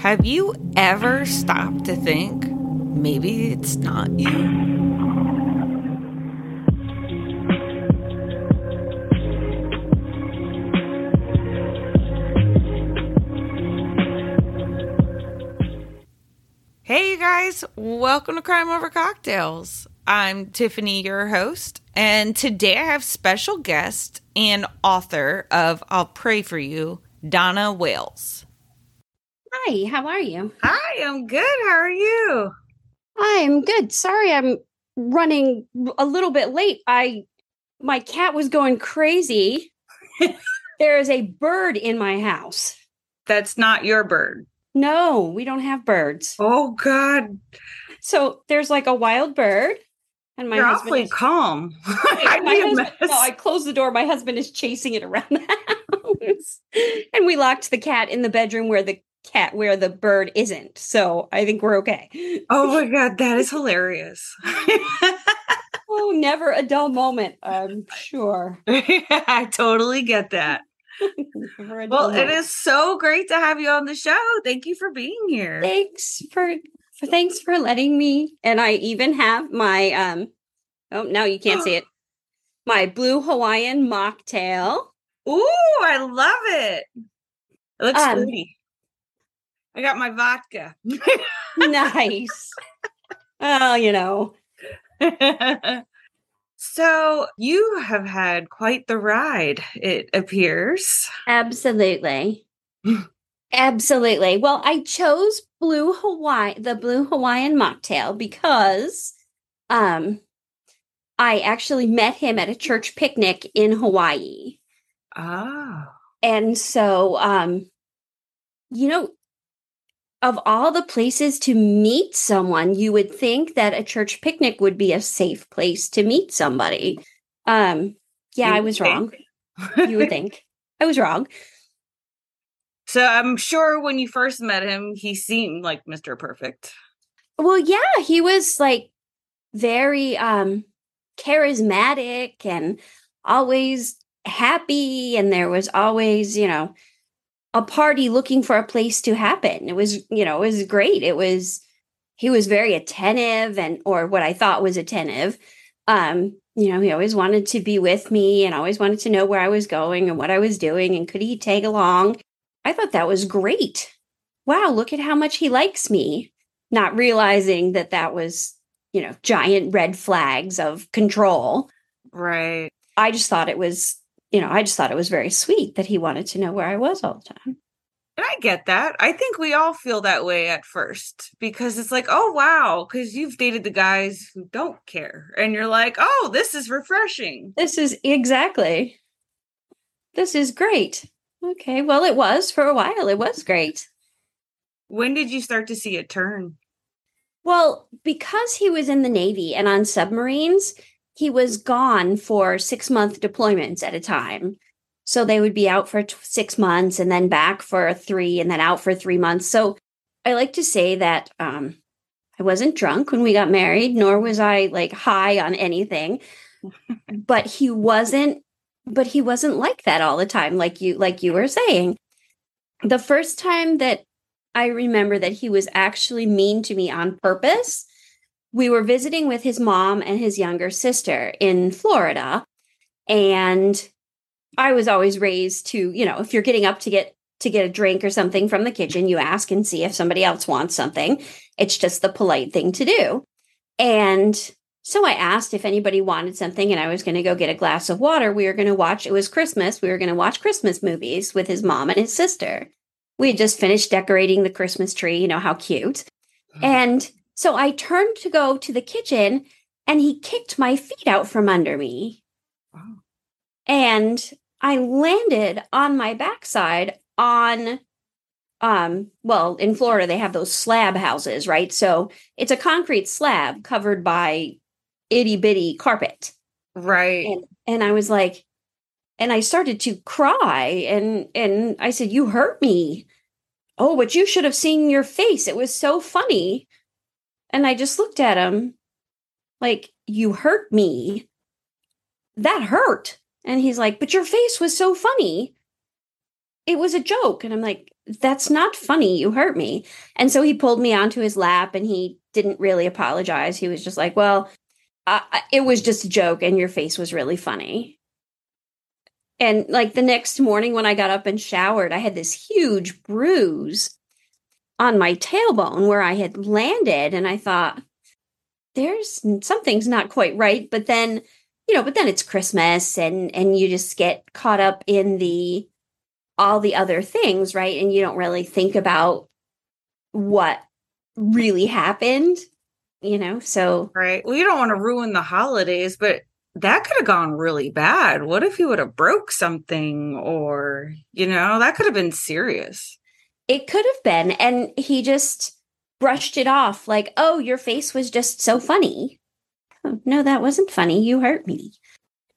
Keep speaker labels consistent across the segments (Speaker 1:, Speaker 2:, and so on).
Speaker 1: Have you ever stopped to think maybe it's not you? Hey, you guys, welcome to Crime Over Cocktails. I'm Tiffany, your host, and today I have special guest and author of I'll Pray for You, Donna Wayles.
Speaker 2: Hi, how are you?
Speaker 1: Hi, I'm good. How are you?
Speaker 2: I'm good. Sorry I'm running a little bit late. I my cat was going crazy. there is a bird in my house.
Speaker 1: That's not your bird.
Speaker 2: No, we don't have birds.
Speaker 1: Oh God,
Speaker 2: So there's like a wild bird and my
Speaker 1: you're
Speaker 2: husband
Speaker 1: awfully
Speaker 2: is-
Speaker 1: calm. I'd
Speaker 2: my husband- no, I closed the door. My husband is chasing it around the house. and we locked the cat in the bedroom where the cat where the bird isn't. So I think we're okay.
Speaker 1: oh my God, that is hilarious.
Speaker 2: Oh, never a dull moment, I'm sure.
Speaker 1: I totally get that.
Speaker 2: Never a
Speaker 1: Well, it is so great to have you on the show. Thank you for being here.
Speaker 2: Thanks for, for thanks for letting me. And I even have my um oh no, you can't see it. My blue Hawaiian mocktail.
Speaker 1: Ooh, I love it. It looks
Speaker 2: Um,
Speaker 1: pretty. I got my vodka.
Speaker 2: nice. Oh, you know.
Speaker 1: so you have had quite the ride, it appears.
Speaker 2: Absolutely. Absolutely. Well, I chose blue Hawaii, the blue Hawaiian mocktail because um I actually met him at a church picnic in Hawaii.
Speaker 1: Oh.
Speaker 2: And so um you know of all the places to meet someone, you would think that a church picnic would be a safe place to meet somebody. Um yeah, I was
Speaker 1: think.
Speaker 2: wrong. You would think. I was wrong.
Speaker 1: so I'm sure when you first met him, he seemed like Mr. Perfect.
Speaker 2: Well, yeah, he was like very um charismatic and always happy and there was always, you know, a party looking for a place to happen. It was, you know, it was great. It was he was very attentive and or what I thought was attentive. Um, you know, he always wanted to be with me and always wanted to know where I was going and what I was doing and could he tag along. I thought that was great. Wow, look at how much he likes me not realizing that that was, you know, giant red flags of control.
Speaker 1: Right.
Speaker 2: I just thought it was, you know, I just thought it was very sweet that he wanted to know where I was all the time.
Speaker 1: And I get that. I think we all feel that way at first because it's like, oh, wow, because you've dated the guys who don't care. And you're like, oh, this is refreshing.
Speaker 2: This is exactly, this is great. Okay. Well, it was for a while. It was great.
Speaker 1: When did you start to see a turn?
Speaker 2: Well, because he was in the Navy and on submarines, he was gone for six month deployments at a time. So they would be out for t- six months and then back for three and then out for three months. So I like to say that um, I wasn't drunk when we got married, nor was I like high on anything. but he wasn't. But he wasn't like that all the time, like you like you were saying. The first time that I remember that he was actually mean to me on purpose. We were visiting with his mom and his younger sister in Florida. And I was always raised to, you know, if you're getting up to get to get a drink or something from the kitchen, you ask and see if somebody else wants something. It's just the polite thing to do. And so I asked if anybody wanted something and I was going to go get a glass of water. We were going to watch, it was Christmas. We were going to watch Christmas movies with his mom and his sister we had just finished decorating the Christmas tree, you know, how cute. Mm. And so I turned to go to the kitchen and he kicked my feet out from under me.
Speaker 1: Wow.
Speaker 2: And I landed on my backside on um well in Florida they have those slab houses, right? So it's a concrete slab covered by itty bitty carpet
Speaker 1: Right.
Speaker 2: and and I was like, and I started to cry, and and I said, "You hurt me." Oh, but you should have seen your face. It was so funny. And I just looked at him, like, "You hurt me." That hurt. And he's like, "But your face was so funny." It was a joke, and I'm like, that's not funny. You hurt me. And so he pulled me onto his lap and he didn't really apologize. He was just like, well, uh, it was just a joke and your face was really funny. And like the next morning when I got up and showered, I had this huge bruise on my tailbone where I had landed. And I thought, there's something's not quite right. But then, you know, but then it's Christmas and and you just get caught up in the all the other things, right? And you don't really think about what really happened, you know? So
Speaker 3: Right. Well, you don't want to ruin the holidays, but that could have gone really bad. What if you would have broke something or, you know, that could have been serious.
Speaker 2: It could have been. And he just brushed it off like, oh, your face was just so funny. Oh, no, that wasn't funny. You hurt me.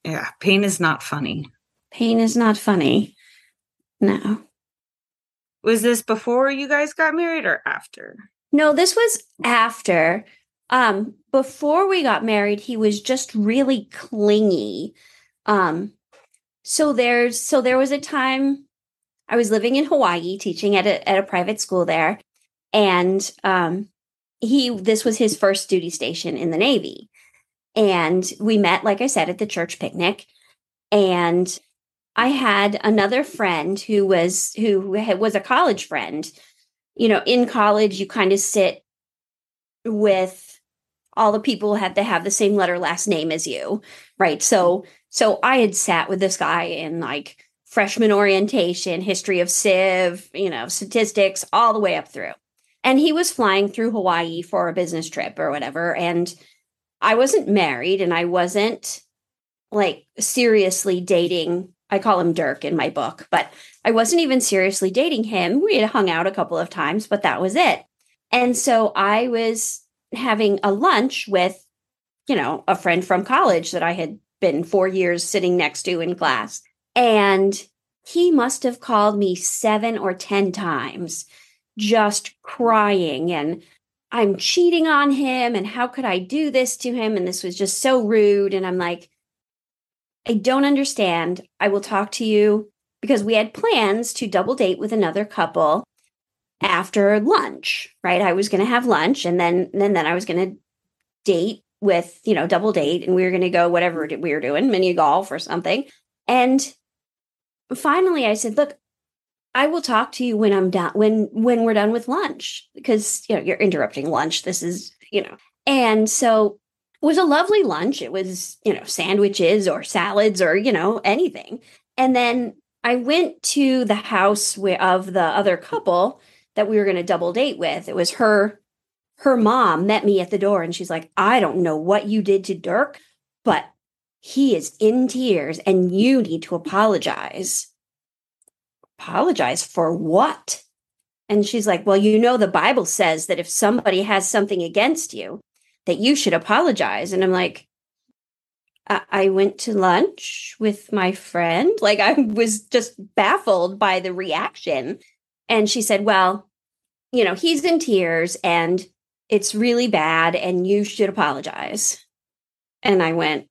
Speaker 3: Yeah. Pain is not funny.
Speaker 2: Pain is not funny. No.
Speaker 3: Was this before you guys got married or after?
Speaker 2: No, this was after. Um, before we got married, he was just really clingy. Um, so there's so there was a time I was living in Hawaii teaching at a at a private school there, and um, he this was his first duty station in the Navy, and we met, like I said, at the church picnic, and I had another friend who was who was a college friend. You know, in college, you kind of sit with all the people had to have the same letter last name as you, right? So, so I had sat with this guy in like freshman orientation, history of Civ, you know, statistics, all the way up through. And he was flying through Hawaii for a business trip or whatever. And I wasn't married and I wasn't like seriously dating. I call him Dirk in my book, but I wasn't even seriously dating him. We had hung out a couple of times, but that was it. And so I was having a lunch with, you know, a friend from college that I had been four years sitting next to in class. And he must have called me seven or 10 times, just crying. And I'm cheating on him. And how could I do this to him? And this was just so rude. And I'm like, I don't understand. I will talk to you because we had plans to double date with another couple after lunch, right? I was going to have lunch and then and then I was going to date with, you know, double date and we were going to go whatever we were doing, mini golf or something. And finally I said, "Look, I will talk to you when I'm done when when we're done with lunch because, you know, you're interrupting lunch. This is, you know." And so it was a lovely lunch. It was, you know, sandwiches or salads or, you know, anything. And then I went to the house of the other couple that we were going to double date with. It was her her mom met me at the door and she's like, "I don't know what you did to Dirk, but he is in tears and you need to apologize." Apologize for what? And she's like, "Well, you know the Bible says that if somebody has something against you, that you should apologize." And I'm like, I went to lunch with my friend. Like I was just baffled by the reaction. And she said, Well, you know, he's in tears and it's really bad and you should apologize. And I went,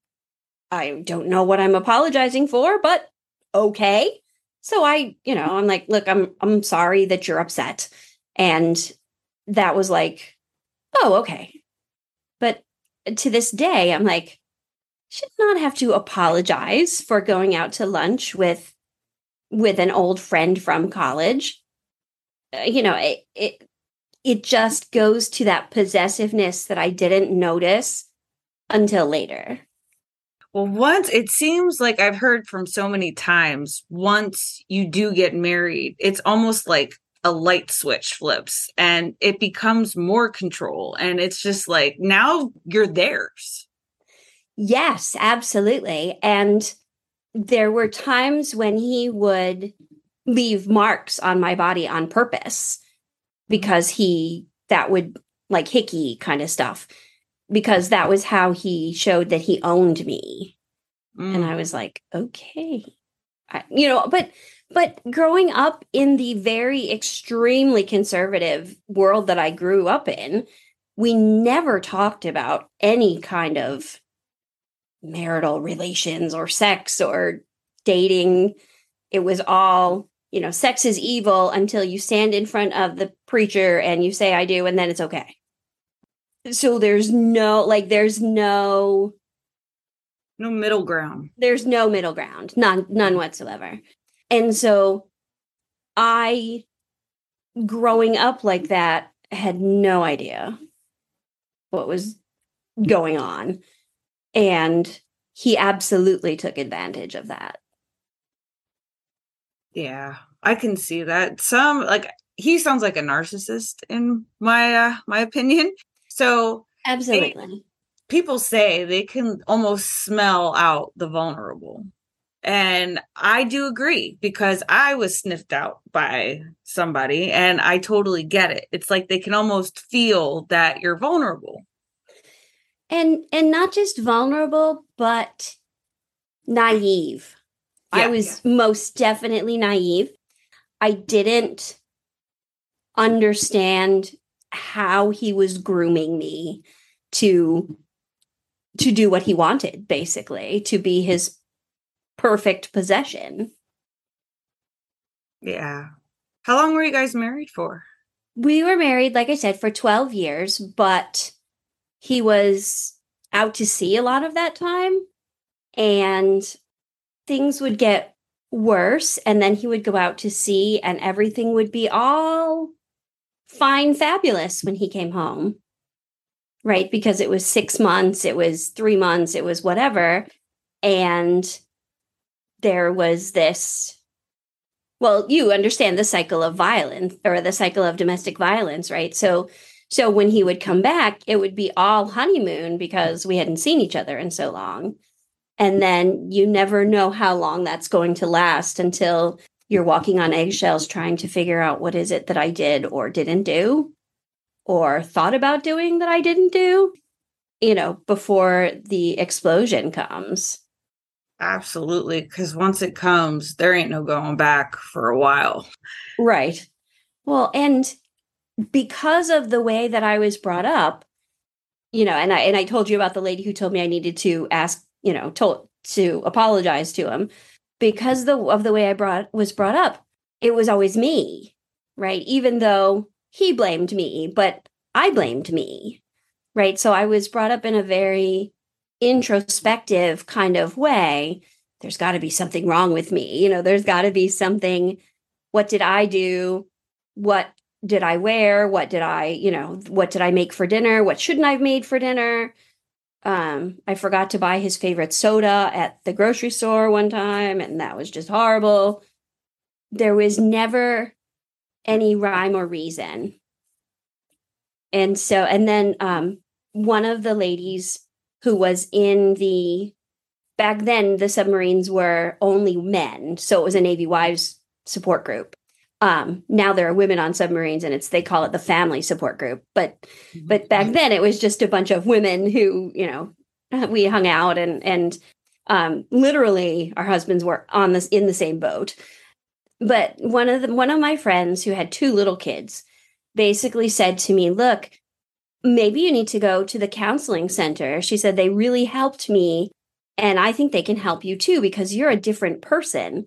Speaker 2: I don't know what I'm apologizing for, but okay. So I, you know, I'm like, look, I'm I'm sorry that you're upset. And that was like, oh, okay. But to this day, I'm like, should not have to apologize for going out to lunch with with an old friend from college uh, you know, it, it it just goes to that possessiveness that I didn't notice until later.
Speaker 3: Well, once it seems like I've heard from so many times, once you do get married, it's almost like a light switch flips and it becomes more control. And it's just like now you're theirs.
Speaker 2: Yes, absolutely. And there were times when he would leave marks on my body on purpose mm-hmm. because he that would like hickey kind of stuff because that was how he showed that he owned me mm. and i was like okay I, you know but but growing up in the very extremely conservative world that i grew up in we never talked about any kind of marital relations or sex or dating it was all you know, sex is evil until you stand in front of the preacher and you say, I do, and then it's okay. So there's no, like, there's no,
Speaker 3: no middle ground.
Speaker 2: There's no middle ground, none, none whatsoever. And so I, growing up like that, had no idea what was going on. And he absolutely took advantage of that.
Speaker 3: Yeah, I can see that. Some like he sounds like a narcissist in my uh, my opinion. So
Speaker 2: absolutely.
Speaker 3: They, people say they can almost smell out the vulnerable. And I do agree because I was sniffed out by somebody and I totally get it. It's like they can almost feel that you're vulnerable.
Speaker 2: And and not just vulnerable, but naive. Yeah, I was yeah. most definitely naive. I didn't understand how he was grooming me to to do what he wanted basically to be his perfect possession.
Speaker 3: Yeah. How long were you guys married for?
Speaker 2: We were married like i said for 12 years but he was out to sea a lot of that time and things would get worse and then he would go out to sea and everything would be all fine fabulous when he came home right? Because it was 6 months it was 3 months it was whatever. And there was this well you understand the cycle of violence or the cycle of domestic violence right? So so when he would come back it would be all honeymoon because we hadn't seen each other in so long. And then you never know how long that's going to last until you're walking on eggshells trying to figure out what is it that I did or didn't do or thought about doing that I didn't do, you know, before the explosion comes.
Speaker 3: Absolutely. Because once it comes, there ain't no going back for a while.
Speaker 2: Right. Well, and because of the way that I was brought up, you know, and I and I told you about the lady who told me I needed to ask you know, told to apologize to him because the, of the way I brought was brought up. It was always me, right? Even though he blamed me, but I blamed me, right? So I was brought up in a very introspective kind of way. There's got to be something wrong with me. You know, there's got to be something. What did I do? What did I wear? What did I, you know, what did I make for dinner? What shouldn't I have made for dinner? Um, I forgot to buy his favorite soda at the grocery store one time, and that was just horrible. There was never any rhyme or reason. And so, and then um, one of the ladies who was in the back then, the submarines were only men. So it was a Navy wives support group. Um, now there are women on submarines and it's they call it the family support group. But mm-hmm. but back then it was just a bunch of women who you know we hung out and and um, literally our husbands were on this in the same boat. But one of the one of my friends who had two little kids basically said to me look maybe you need to go to the counseling center. She said they really helped me and i think they can help you too because you're a different person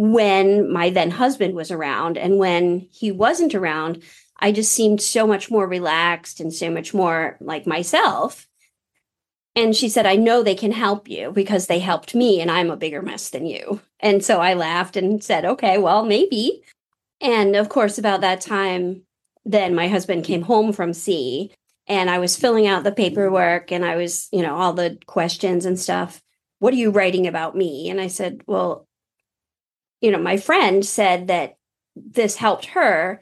Speaker 2: when my then husband was around. And when he wasn't around, I just seemed so much more relaxed and so much more like myself. And she said, I know they can help you because they helped me and I'm a bigger mess than you. And so I laughed and said, okay, well, maybe. And of course, about that time, then my husband came home from sea and I was filling out the paperwork and I was, you know, all the questions and stuff. What are you writing about me? And I said, well, you know, my friend said that this helped her.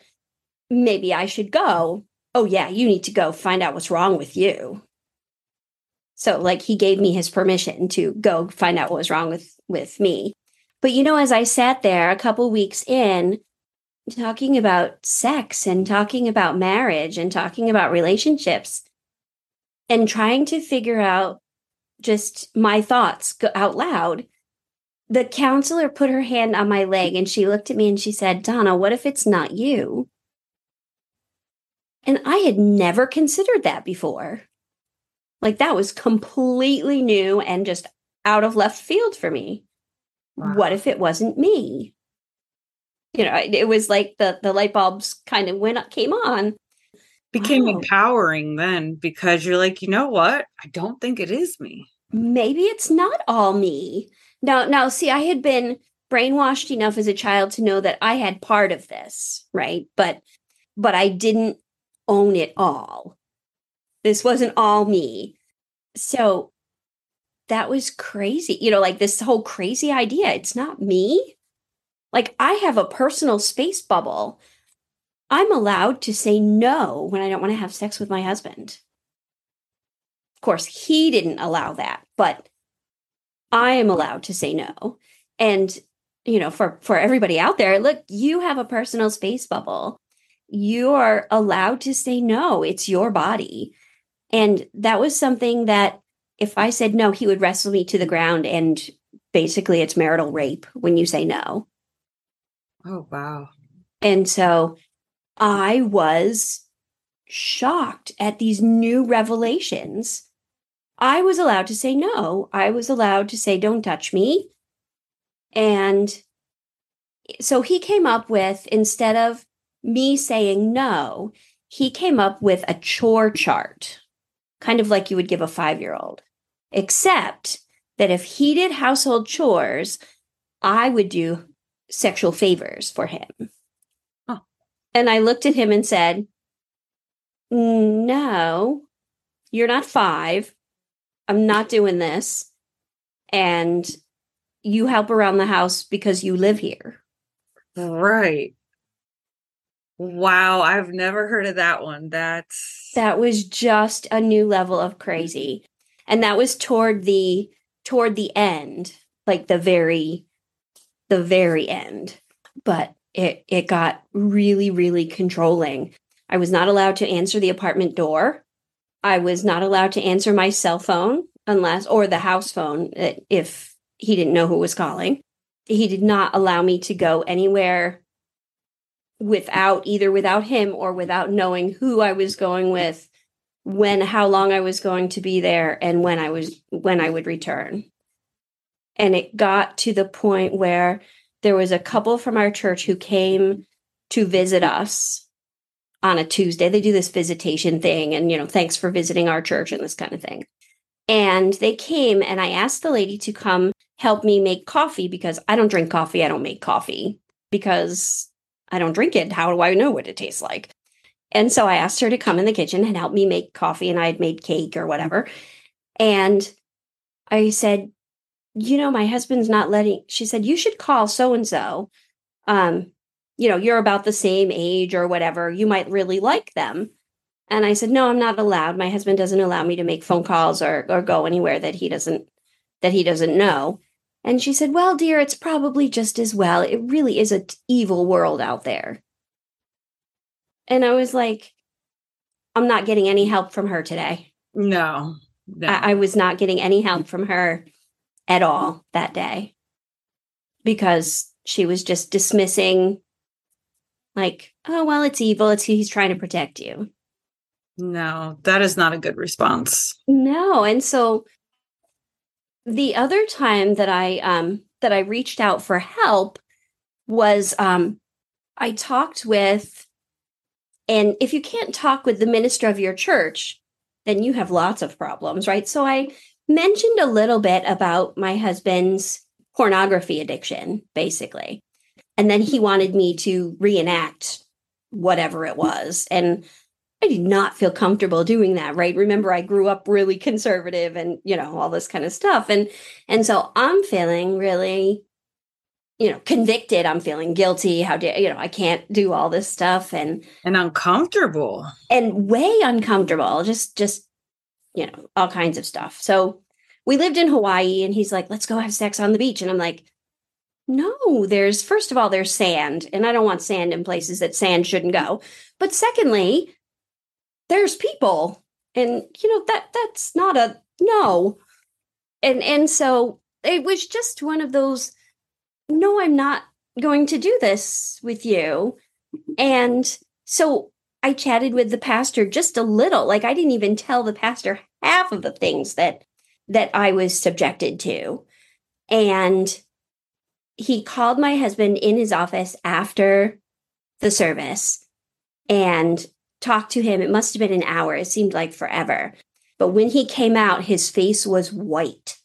Speaker 2: Maybe I should go. Oh, yeah, you need to go find out what's wrong with you. So, like, he gave me his permission to go find out what was wrong with with me. But you know, as I sat there a couple weeks in, talking about sex and talking about marriage and talking about relationships and trying to figure out just my thoughts out loud, the counselor put her hand on my leg and she looked at me and she said, Donna, what if it's not you? And I had never considered that before. Like that was completely new and just out of left field for me. Wow. What if it wasn't me? you know, it was like the the light bulbs kind of went up, came on.
Speaker 3: Became wow. empowering then because you're like, you know what? I don't think it is me.
Speaker 2: Maybe it's not all me. Now, now, see, I had been brainwashed enough as a child to know that I had part of this, right? But, but I didn't own it all. This wasn't all me. So that was crazy. You know, like this whole crazy idea. It's not me. Like I have a personal space bubble. I'm allowed to say no when I don't want to have sex with my husband. Of course, he didn't allow that, but I am allowed to say no. And you know, for for everybody out there, look, you have a personal space bubble. You are allowed to say no. It's your body. And that was something that if I said no, he would wrestle me to the ground and basically it's marital rape when you say no.
Speaker 3: Oh, wow.
Speaker 2: And so I was shocked at these new revelations. I was allowed to say no. I was allowed to say, don't touch me. And so he came up with, instead of me saying no, he came up with a chore chart, kind of like you would give a five year old, except that if he did household chores, I would do sexual favors for him. Huh. And I looked at him and said, No, you're not five. I'm not doing this. And you help around the house because you live here.
Speaker 3: Right. Wow, I've never heard of that one. That's
Speaker 2: That was just a new level of crazy. And that was toward the toward the end, like the very the very end. But it it got really really controlling. I was not allowed to answer the apartment door. I was not allowed to answer my cell phone unless or the house phone uh, if he didn't know who was calling. He did not allow me to go anywhere without either without him or without knowing who I was going with, when how long I was going to be there and when I was when I would return. And it got to the point where there was a couple from our church who came to visit us on a Tuesday. They do this visitation thing and, you know, thanks for visiting our church and this kind of thing. And they came and I asked the lady to come help me make coffee because I don't drink coffee. I don't make coffee because I don't drink it. How do I know what it tastes like? And so I asked her to come in the kitchen and help me make coffee and I had made cake or whatever. And I said, you know, my husband's not letting, she said, you should call so and so. Um, you know, you're about the same age or whatever. You might really like them. And I said, no, I'm not allowed. My husband doesn't allow me to make phone calls or, or go anywhere that he doesn't, that he doesn't know. And she said, well, dear, it's probably just as well. It really is an evil world out there. And I was like, I'm not getting any help from her today.
Speaker 3: No. no.
Speaker 2: I, I was not getting any help from her at all that day because she was just dismissing like oh well it's evil. It's he's trying to protect you.
Speaker 3: No that is not a good response.
Speaker 2: No and so the other time that i um that i reached out for help was um i talked with and if you can't talk with the minister of your church then you have lots of problems right? So i mentioned a little bit about my husband's pornography addiction, basically. And then he wanted me to reenact whatever it was. And I did not feel comfortable doing that, right? Remember, I grew up really conservative and, you know, all this kind of stuff. And and so I'm feeling really, you know, convicted. I'm feeling guilty. How dare you know, I can't do all this stuff and
Speaker 3: and uncomfortable.
Speaker 2: And way uncomfortable. Just just you know, all kinds of stuff. So we lived in Hawaii and he's like, let's go have sex on the beach. And I'm like, no, there's, first of all, there's sand and I don't want sand in places that sand shouldn't go. But secondly, there's people and you know, that that's not a no. And, and so it was just one of those, no, I'm not going to do this with you. And so I chatted with the pastor just a little. Like I didn't even tell the pastor half of the things that that I was subjected to. And he called my husband in his office after the service and talked to him. It must have been an hour. It seemed like forever. But when he came out, his face was white.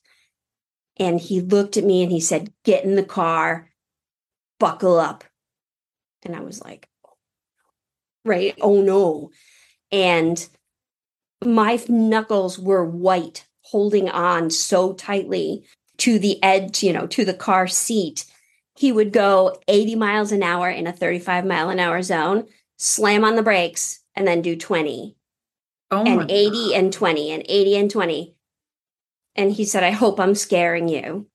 Speaker 2: And he looked at me and he said, Get in the car, buckle up. And I was like, Right? Oh no. And my knuckles were white, holding on so tightly to the edge, you know, to the car seat. He would go 80 miles an hour in a 35 mile an hour zone, slam on the brakes, and then do 20 oh and 80 God. and 20 and 80 and 20. And he said, I hope I'm scaring you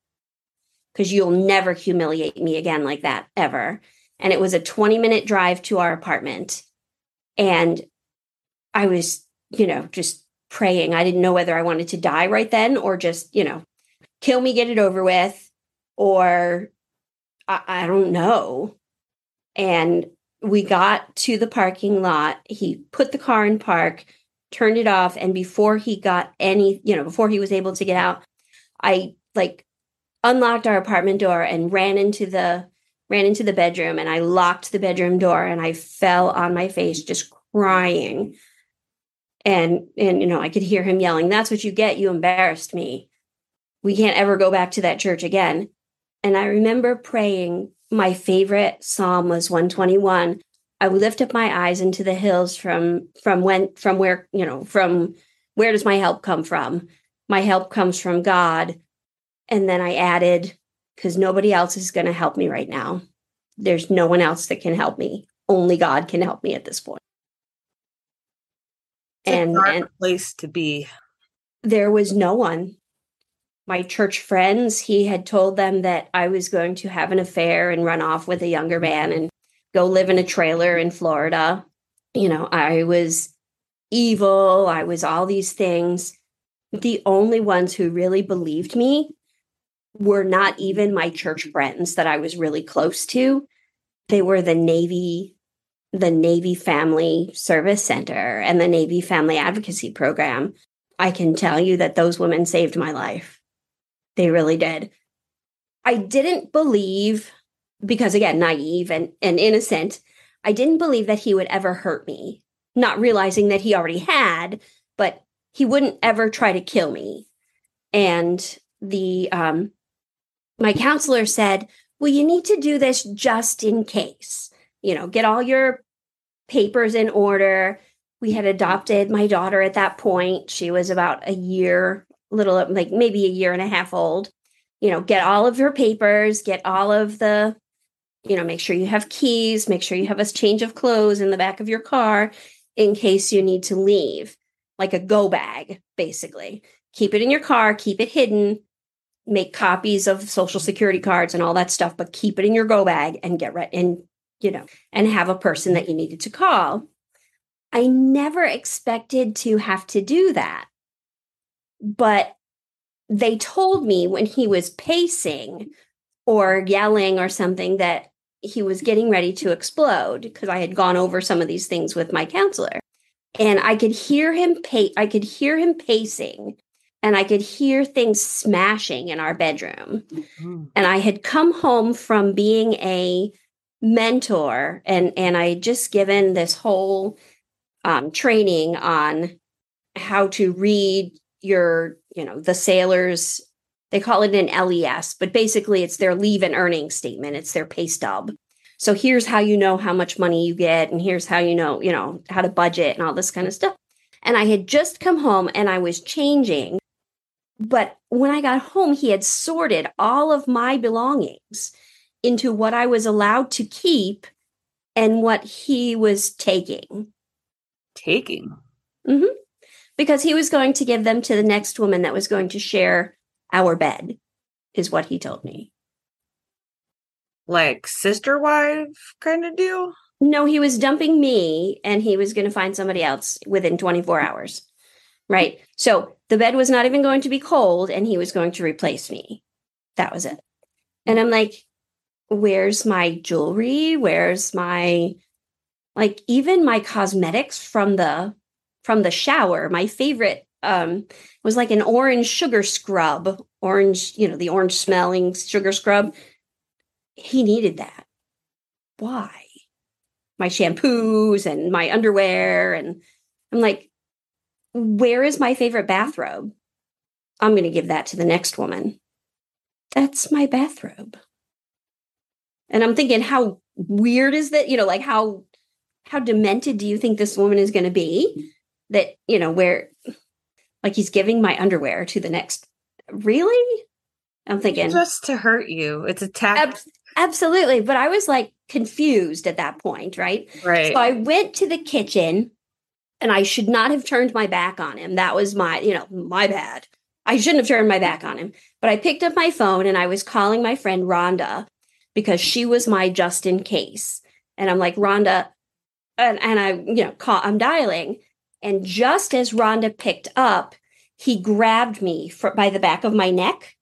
Speaker 2: because you'll never humiliate me again like that ever. And it was a 20 minute drive to our apartment. And I was, you know, just praying. I didn't know whether I wanted to die right then or just, you know, kill me, get it over with, or I, I don't know. And we got to the parking lot. He put the car in park, turned it off, and before he got any, you know, before he was able to get out, I like unlocked our apartment door and ran into the ran into the bedroom and I locked the bedroom door and I fell on my face just crying. And and you know, I could hear him yelling, "That's what you get. You embarrassed me. We can't ever go back to that church again." And I remember praying my favorite psalm was 121 i would lift up my eyes into the hills from from when from where you know from where does my help come from? My help comes from god. And then i added because nobody else is going to help me right now. There's no one else that can help me. Only god can help me at this point.
Speaker 3: It's and, and place to be.
Speaker 2: There was no one my church friends, he had told them that I was going to have an affair and run off with a younger man and go live in a trailer in Florida. You know, I was evil, I was all these things. The only ones who really believed me were not even my church friends that I was really close to. They were the Navy, the Navy Family Service Center and the Navy Family Advocacy Program. I can tell you that those women saved my life. They really did. I didn't believe, because again, naive and, and innocent, I didn't believe that he would ever hurt me, not realizing that he already had, but he wouldn't ever try to kill me. And the um my counselor said, Well, you need to do this just in case. You know, get all your papers in order. We had adopted my daughter at that point. She was about a year little like maybe a year and a half old you know get all of your papers get all of the you know make sure you have keys make sure you have a change of clothes in the back of your car in case you need to leave like a go bag basically. Keep it in your car keep it hidden make copies of social security cards and all that stuff but keep it in your go bag and get right and you know and have a person that you needed to call. I never expected to have to do that but they told me when he was pacing or yelling or something that he was getting ready to explode because I had gone over some of these things with my counselor. And I could hear him I could hear him pacing and I could hear things smashing in our bedroom. Mm-hmm. And I had come home from being a mentor and and I had just given this whole um, training on how to read your, you know, the sailors, they call it an LES, but basically it's their leave and earning statement, it's their pay stub. So here's how you know how much money you get, and here's how you know, you know, how to budget and all this kind of stuff. And I had just come home and I was changing. But when I got home, he had sorted all of my belongings into what I was allowed to keep and what he was taking.
Speaker 3: Taking?
Speaker 2: Mm-hmm because he was going to give them to the next woman that was going to share our bed, is what he told me.
Speaker 3: Like sister wife kind of deal?
Speaker 2: No, he was dumping me and he was going to find somebody else within 24 hours. Right. So the bed was not even going to be cold and he was going to replace me. That was it. And I'm like, where's my jewelry? Where's my, like, even my cosmetics from the from the shower. My favorite um, was like an orange sugar scrub, orange, you know, the orange smelling sugar scrub. he needed that. Why? My shampoos and my underwear. And I'm like, where is my favorite bathrobe? I'm going to give that to the next woman. That's my bathrobe. And I'm thinking, how weird is that? You know, like how how demented do you think this woman is going to be? That you know, where like he's giving my underwear to the next. Really? I'm thinking
Speaker 3: just to hurt you. It's a tactic.
Speaker 2: Ab- absolutely, but I was like confused at that point, right?
Speaker 3: Right.
Speaker 2: So I went to the kitchen, and I should not have turned my back on him. That was my, you know, my bad. I shouldn't have turned my back on him. But I picked up my phone and I was calling my friend Rhonda because she was my just in case. And I'm like, Rhonda, and, and I, you know, call, I'm dialing. And just as Rhonda picked up, he grabbed me for, by the back of my neck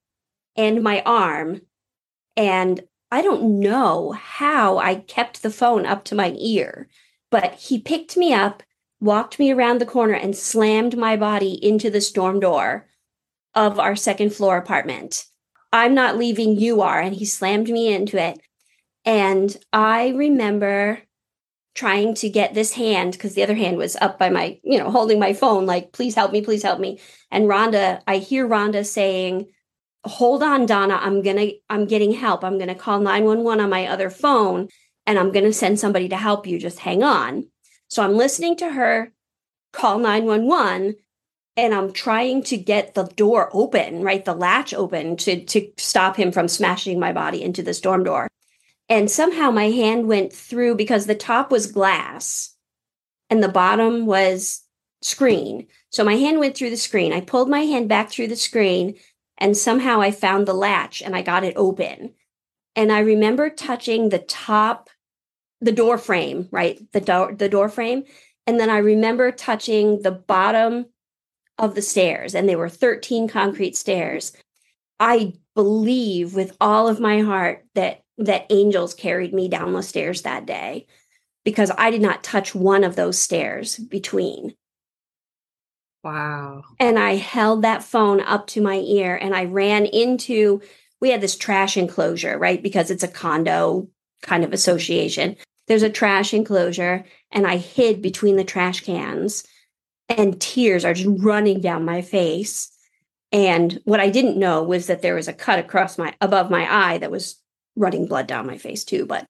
Speaker 2: and my arm. And I don't know how I kept the phone up to my ear, but he picked me up, walked me around the corner, and slammed my body into the storm door of our second floor apartment. I'm not leaving, you are. And he slammed me into it. And I remember trying to get this hand because the other hand was up by my, you know, holding my phone, like, please help me, please help me. And Rhonda, I hear Rhonda saying, hold on, Donna, I'm gonna, I'm getting help. I'm gonna call 911 on my other phone and I'm gonna send somebody to help you. Just hang on. So I'm listening to her call 911 and I'm trying to get the door open, right? The latch open to to stop him from smashing my body into the storm door. And somehow my hand went through because the top was glass and the bottom was screen. So my hand went through the screen. I pulled my hand back through the screen and somehow I found the latch and I got it open. And I remember touching the top the door frame, right? The door the door frame. And then I remember touching the bottom of the stairs, and they were 13 concrete stairs. I believe with all of my heart that that angels carried me down the stairs that day because I did not touch one of those stairs between.
Speaker 3: Wow.
Speaker 2: And I held that phone up to my ear and I ran into we had this trash enclosure, right? Because it's a condo kind of association. There's a trash enclosure and I hid between the trash cans and tears are just running down my face. And what I didn't know was that there was a cut across my above my eye that was running blood down my face too. But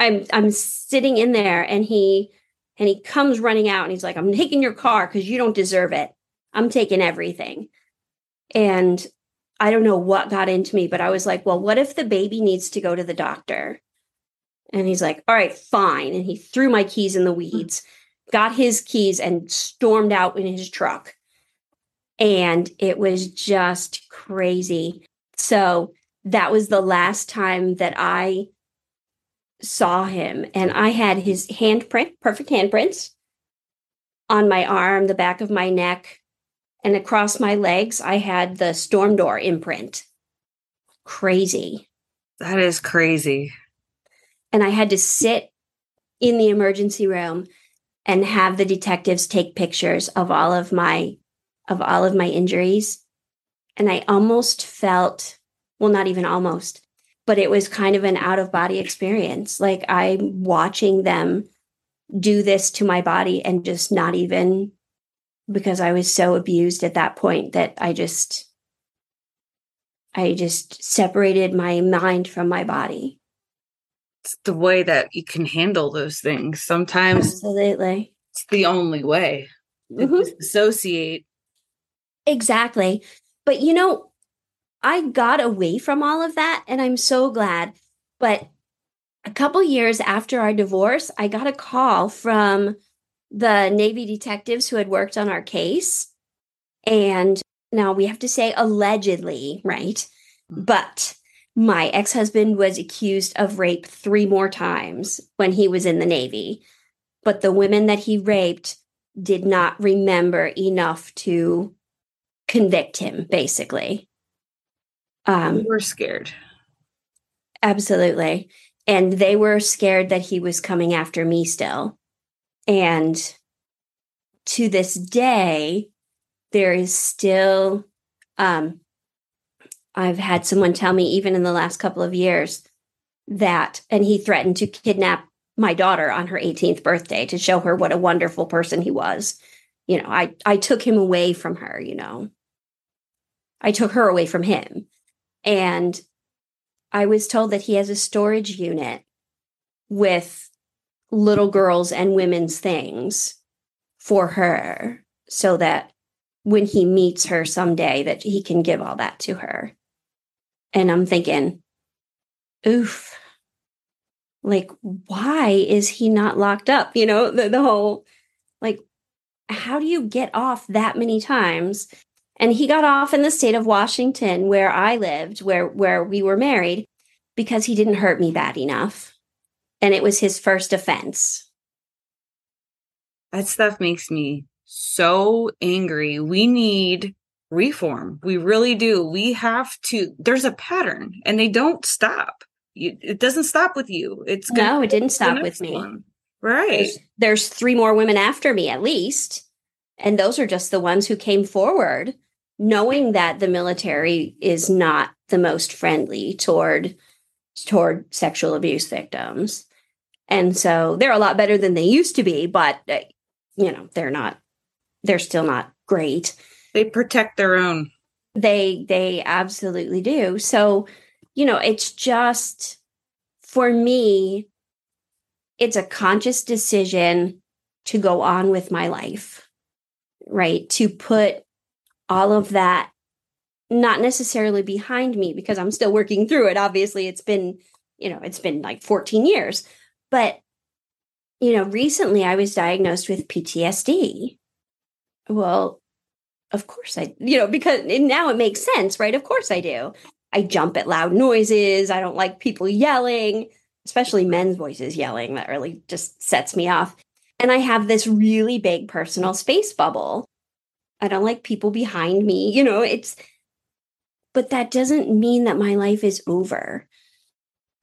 Speaker 2: I'm I'm sitting in there and he and he comes running out and he's like, I'm taking your car because you don't deserve it. I'm taking everything. And I don't know what got into me, but I was like, well, what if the baby needs to go to the doctor? And he's like, all right, fine. And he threw my keys in the mm. weeds got his keys and stormed out in his truck. And it was just crazy. So that was the last time that I saw him. And I had his handprint, perfect handprints on my arm, the back of my neck, and across my legs. I had the storm door imprint. Crazy.
Speaker 3: That is crazy.
Speaker 2: And I had to sit in the emergency room and have the detectives take pictures of all of my of all of my injuries and i almost felt well not even almost but it was kind of an out of body experience like i'm watching them do this to my body and just not even because i was so abused at that point that i just i just separated my mind from my body
Speaker 3: it's the way that you can handle those things. Sometimes
Speaker 2: absolutely
Speaker 3: it's the only way. Mm-hmm. Associate.
Speaker 2: Exactly. But you know, I got away from all of that and I'm so glad. But a couple years after our divorce, I got a call from the Navy detectives who had worked on our case. And now we have to say allegedly, right? Mm. But my ex husband was accused of rape three more times when he was in the Navy, but the women that he raped did not remember enough to convict him, basically.
Speaker 3: Um, we were scared.
Speaker 2: Absolutely. And they were scared that he was coming after me still. And to this day, there is still um, I've had someone tell me, even in the last couple of years, that and he threatened to kidnap my daughter on her 18th birthday to show her what a wonderful person he was. You know, I I took him away from her, you know. I took her away from him. And I was told that he has a storage unit with little girls and women's things for her so that when he meets her someday that he can give all that to her. And I'm thinking, oof, like, why is he not locked up? You know, the, the whole, like, how do you get off that many times? And he got off in the state of Washington where I lived, where where we were married, because he didn't hurt me bad enough. And it was his first offense.
Speaker 1: That stuff makes me so angry. We need reform. We really do. We have to, there's a pattern and they don't stop. You, it doesn't stop with you. It's
Speaker 2: no, it didn't stop with me.
Speaker 1: One. Right.
Speaker 2: There's, there's three more women after me at least. And those are just the ones who came forward knowing that the military is not the most friendly toward toward sexual abuse victims. And so they're a lot better than they used to be, but uh, you know, they're not they're still not great.
Speaker 1: They protect their own.
Speaker 2: They they absolutely do. So, you know, it's just for me it's a conscious decision to go on with my life. Right? To put all of that not necessarily behind me because I'm still working through it. Obviously, it's been, you know, it's been like 14 years. But, you know, recently I was diagnosed with PTSD. Well, of course I, you know, because now it makes sense, right? Of course I do. I jump at loud noises. I don't like people yelling, especially men's voices yelling. That really just sets me off. And I have this really big personal space bubble. I don't like people behind me. You know, it's, but that doesn't mean that my life is over.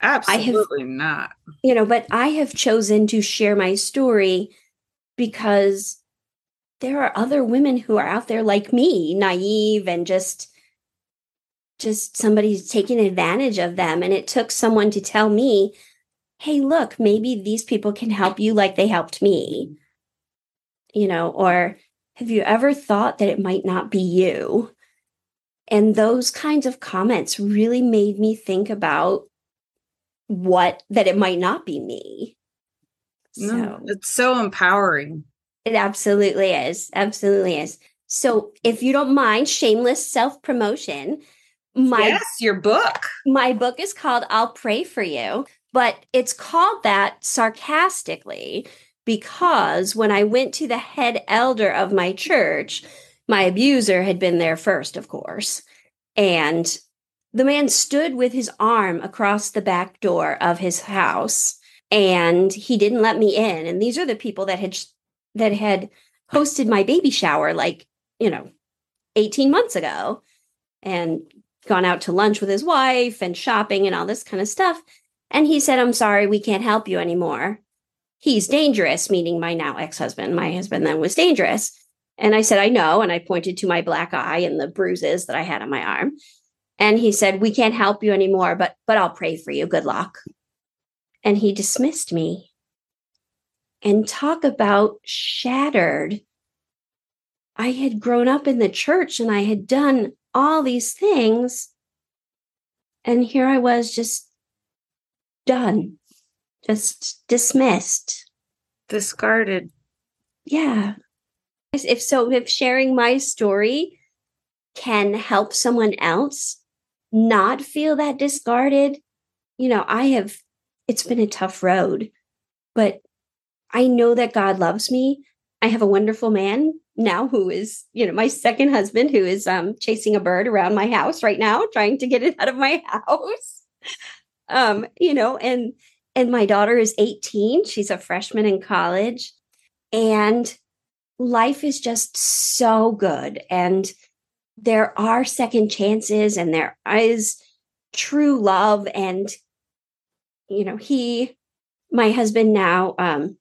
Speaker 1: Absolutely have, not.
Speaker 2: You know, but I have chosen to share my story because there are other women who are out there like me, naive and just just somebody's taking advantage of them and it took someone to tell me, "Hey, look, maybe these people can help you like they helped me." You know, or have you ever thought that it might not be you? And those kinds of comments really made me think about what that it might not be me.
Speaker 1: So no, it's so empowering.
Speaker 2: It absolutely is. Absolutely is. So if you don't mind, shameless self promotion.
Speaker 1: My yes, your book.
Speaker 2: My book is called I'll Pray for You, but it's called that sarcastically because when I went to the head elder of my church, my abuser had been there first, of course. And the man stood with his arm across the back door of his house and he didn't let me in. And these are the people that had that had hosted my baby shower like, you know, 18 months ago and gone out to lunch with his wife and shopping and all this kind of stuff. And he said, I'm sorry, we can't help you anymore. He's dangerous, meaning my now ex husband. My husband then was dangerous. And I said, I know. And I pointed to my black eye and the bruises that I had on my arm. And he said, We can't help you anymore, but but I'll pray for you. Good luck. And he dismissed me and talk about shattered. I had grown up in the church and I had done all these things. And here I was just done, just dismissed,
Speaker 1: discarded.
Speaker 2: Yeah. If so, if sharing my story can help someone else not feel that discarded, you know, I have, it's been a tough road, but I know that God loves me. I have a wonderful man now who is, you know, my second husband who is um, chasing a bird around my house right now, trying to get it out of my house. um, you know, and and my daughter is 18. She's a freshman in college. And life is just so good. And there are second chances and there is true love. And, you know, he, my husband now, um,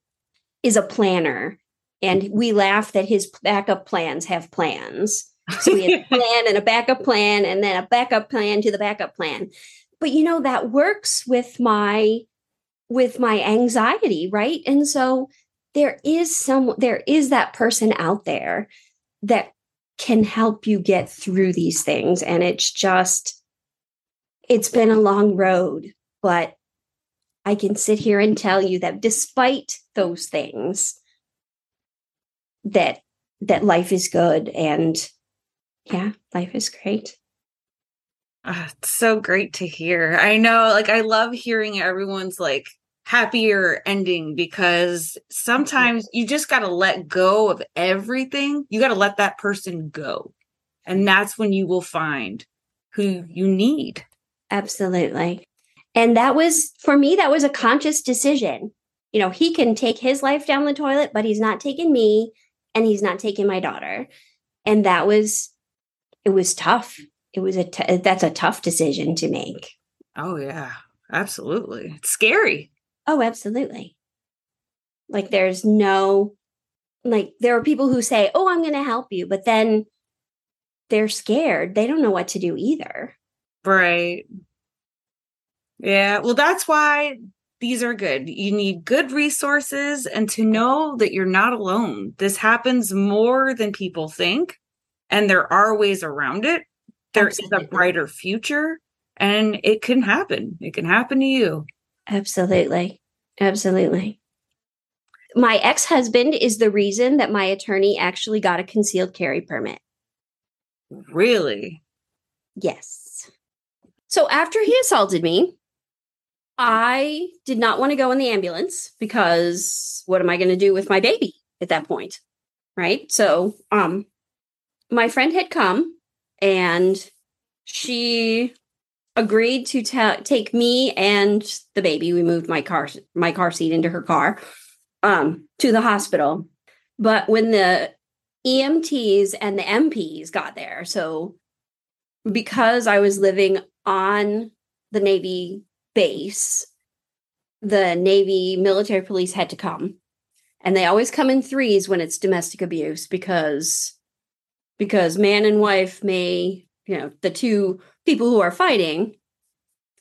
Speaker 2: is a planner and we laugh that his backup plans have plans. So we have a plan and a backup plan and then a backup plan to the backup plan. but you know that works with my with my anxiety, right? And so there is some there is that person out there that can help you get through these things and it's just it's been a long road, but I can sit here and tell you that despite those things that that life is good and yeah, life is great.
Speaker 1: Uh, it's so great to hear. I know, like, I love hearing everyone's like happier ending because mm-hmm. sometimes you just got to let go of everything. You got to let that person go. And that's when you will find who you need.
Speaker 2: Absolutely. And that was, for me, that was a conscious decision. You know, he can take his life down the toilet, but he's not taking me and he's not taking my daughter. And that was, it was tough. It was a, t- that's a tough decision to make.
Speaker 1: Oh, yeah, absolutely. It's scary.
Speaker 2: Oh, absolutely. Like there's no, like there are people who say, oh, I'm going to help you, but then they're scared. They don't know what to do either.
Speaker 1: Right. Yeah. Well, that's why these are good. You need good resources and to know that you're not alone. This happens more than people think, and there are ways around it. There Absolutely. is a brighter future, and it can happen. It can happen to you.
Speaker 2: Absolutely. Absolutely. My ex husband is the reason that my attorney actually got a concealed carry permit.
Speaker 1: Really?
Speaker 2: Yes. So after he assaulted me, I did not want to go in the ambulance because what am I going to do with my baby at that point? Right. So, um, my friend had come and she agreed to ta- take me and the baby. We moved my car, my car seat into her car, um, to the hospital. But when the EMTs and the MPs got there, so because I was living on the Navy base, the Navy military police had to come. And they always come in threes when it's domestic abuse because because man and wife may, you know, the two people who are fighting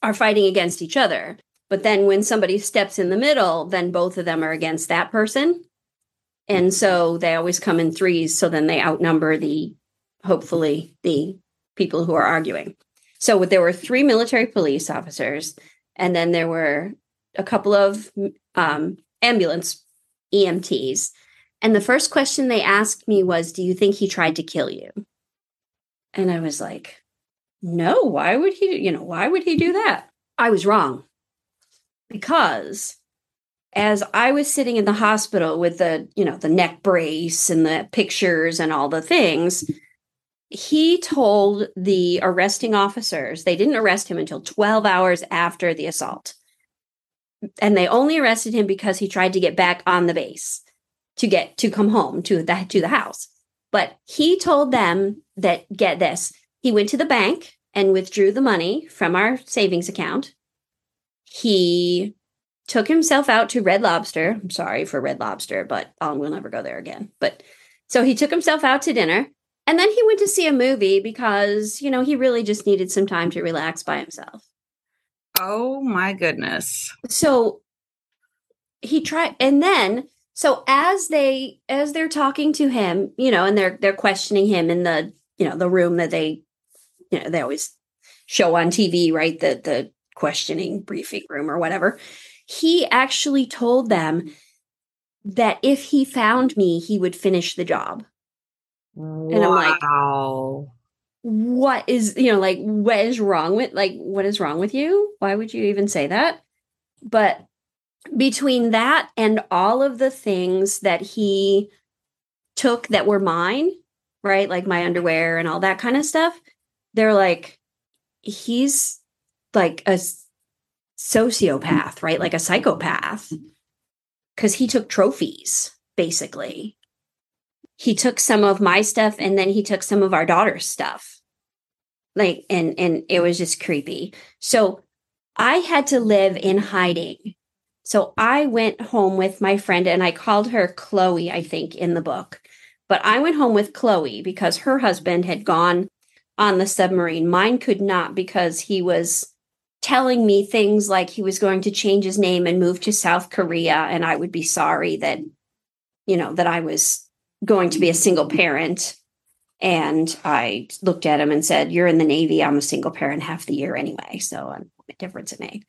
Speaker 2: are fighting against each other. But then when somebody steps in the middle, then both of them are against that person. And so they always come in threes. So then they outnumber the, hopefully, the people who are arguing. So there were three military police officers and then there were a couple of um, ambulance EMTs. And the first question they asked me was, Do you think he tried to kill you? And I was like, No, why would he, you know, why would he do that? I was wrong. Because as I was sitting in the hospital with the, you know, the neck brace and the pictures and all the things, he told the arresting officers they didn't arrest him until 12 hours after the assault. And they only arrested him because he tried to get back on the base to get to come home to the to the house. But he told them that get this, he went to the bank and withdrew the money from our savings account. He took himself out to Red Lobster. I'm sorry for Red Lobster, but um, we'll never go there again. But so he took himself out to dinner and then he went to see a movie because, you know, he really just needed some time to relax by himself.
Speaker 1: Oh my goodness.
Speaker 2: So he tried and then so as they as they're talking to him, you know, and they're they're questioning him in the, you know, the room that they you know, they always show on TV, right? The the questioning briefing room or whatever. He actually told them that if he found me, he would finish the job.
Speaker 1: Wow. And I'm like,
Speaker 2: what is, you know, like, what is wrong with, like, what is wrong with you? Why would you even say that? But between that and all of the things that he took that were mine, right? Like my underwear and all that kind of stuff, they're like, he's like a sociopath, right? Like a psychopath. Cause he took trophies, basically. He took some of my stuff and then he took some of our daughter's stuff. Like and and it was just creepy. So i had to live in hiding. So i went home with my friend and i called her chloe i think in the book. But i went home with chloe because her husband had gone on the submarine. Mine could not because he was telling me things like he was going to change his name and move to South Korea and I would be sorry that you know that I was going to be a single parent. And I looked at him and said you're in the navy. I'm a single parent half the year anyway so um, I'm a difference it made.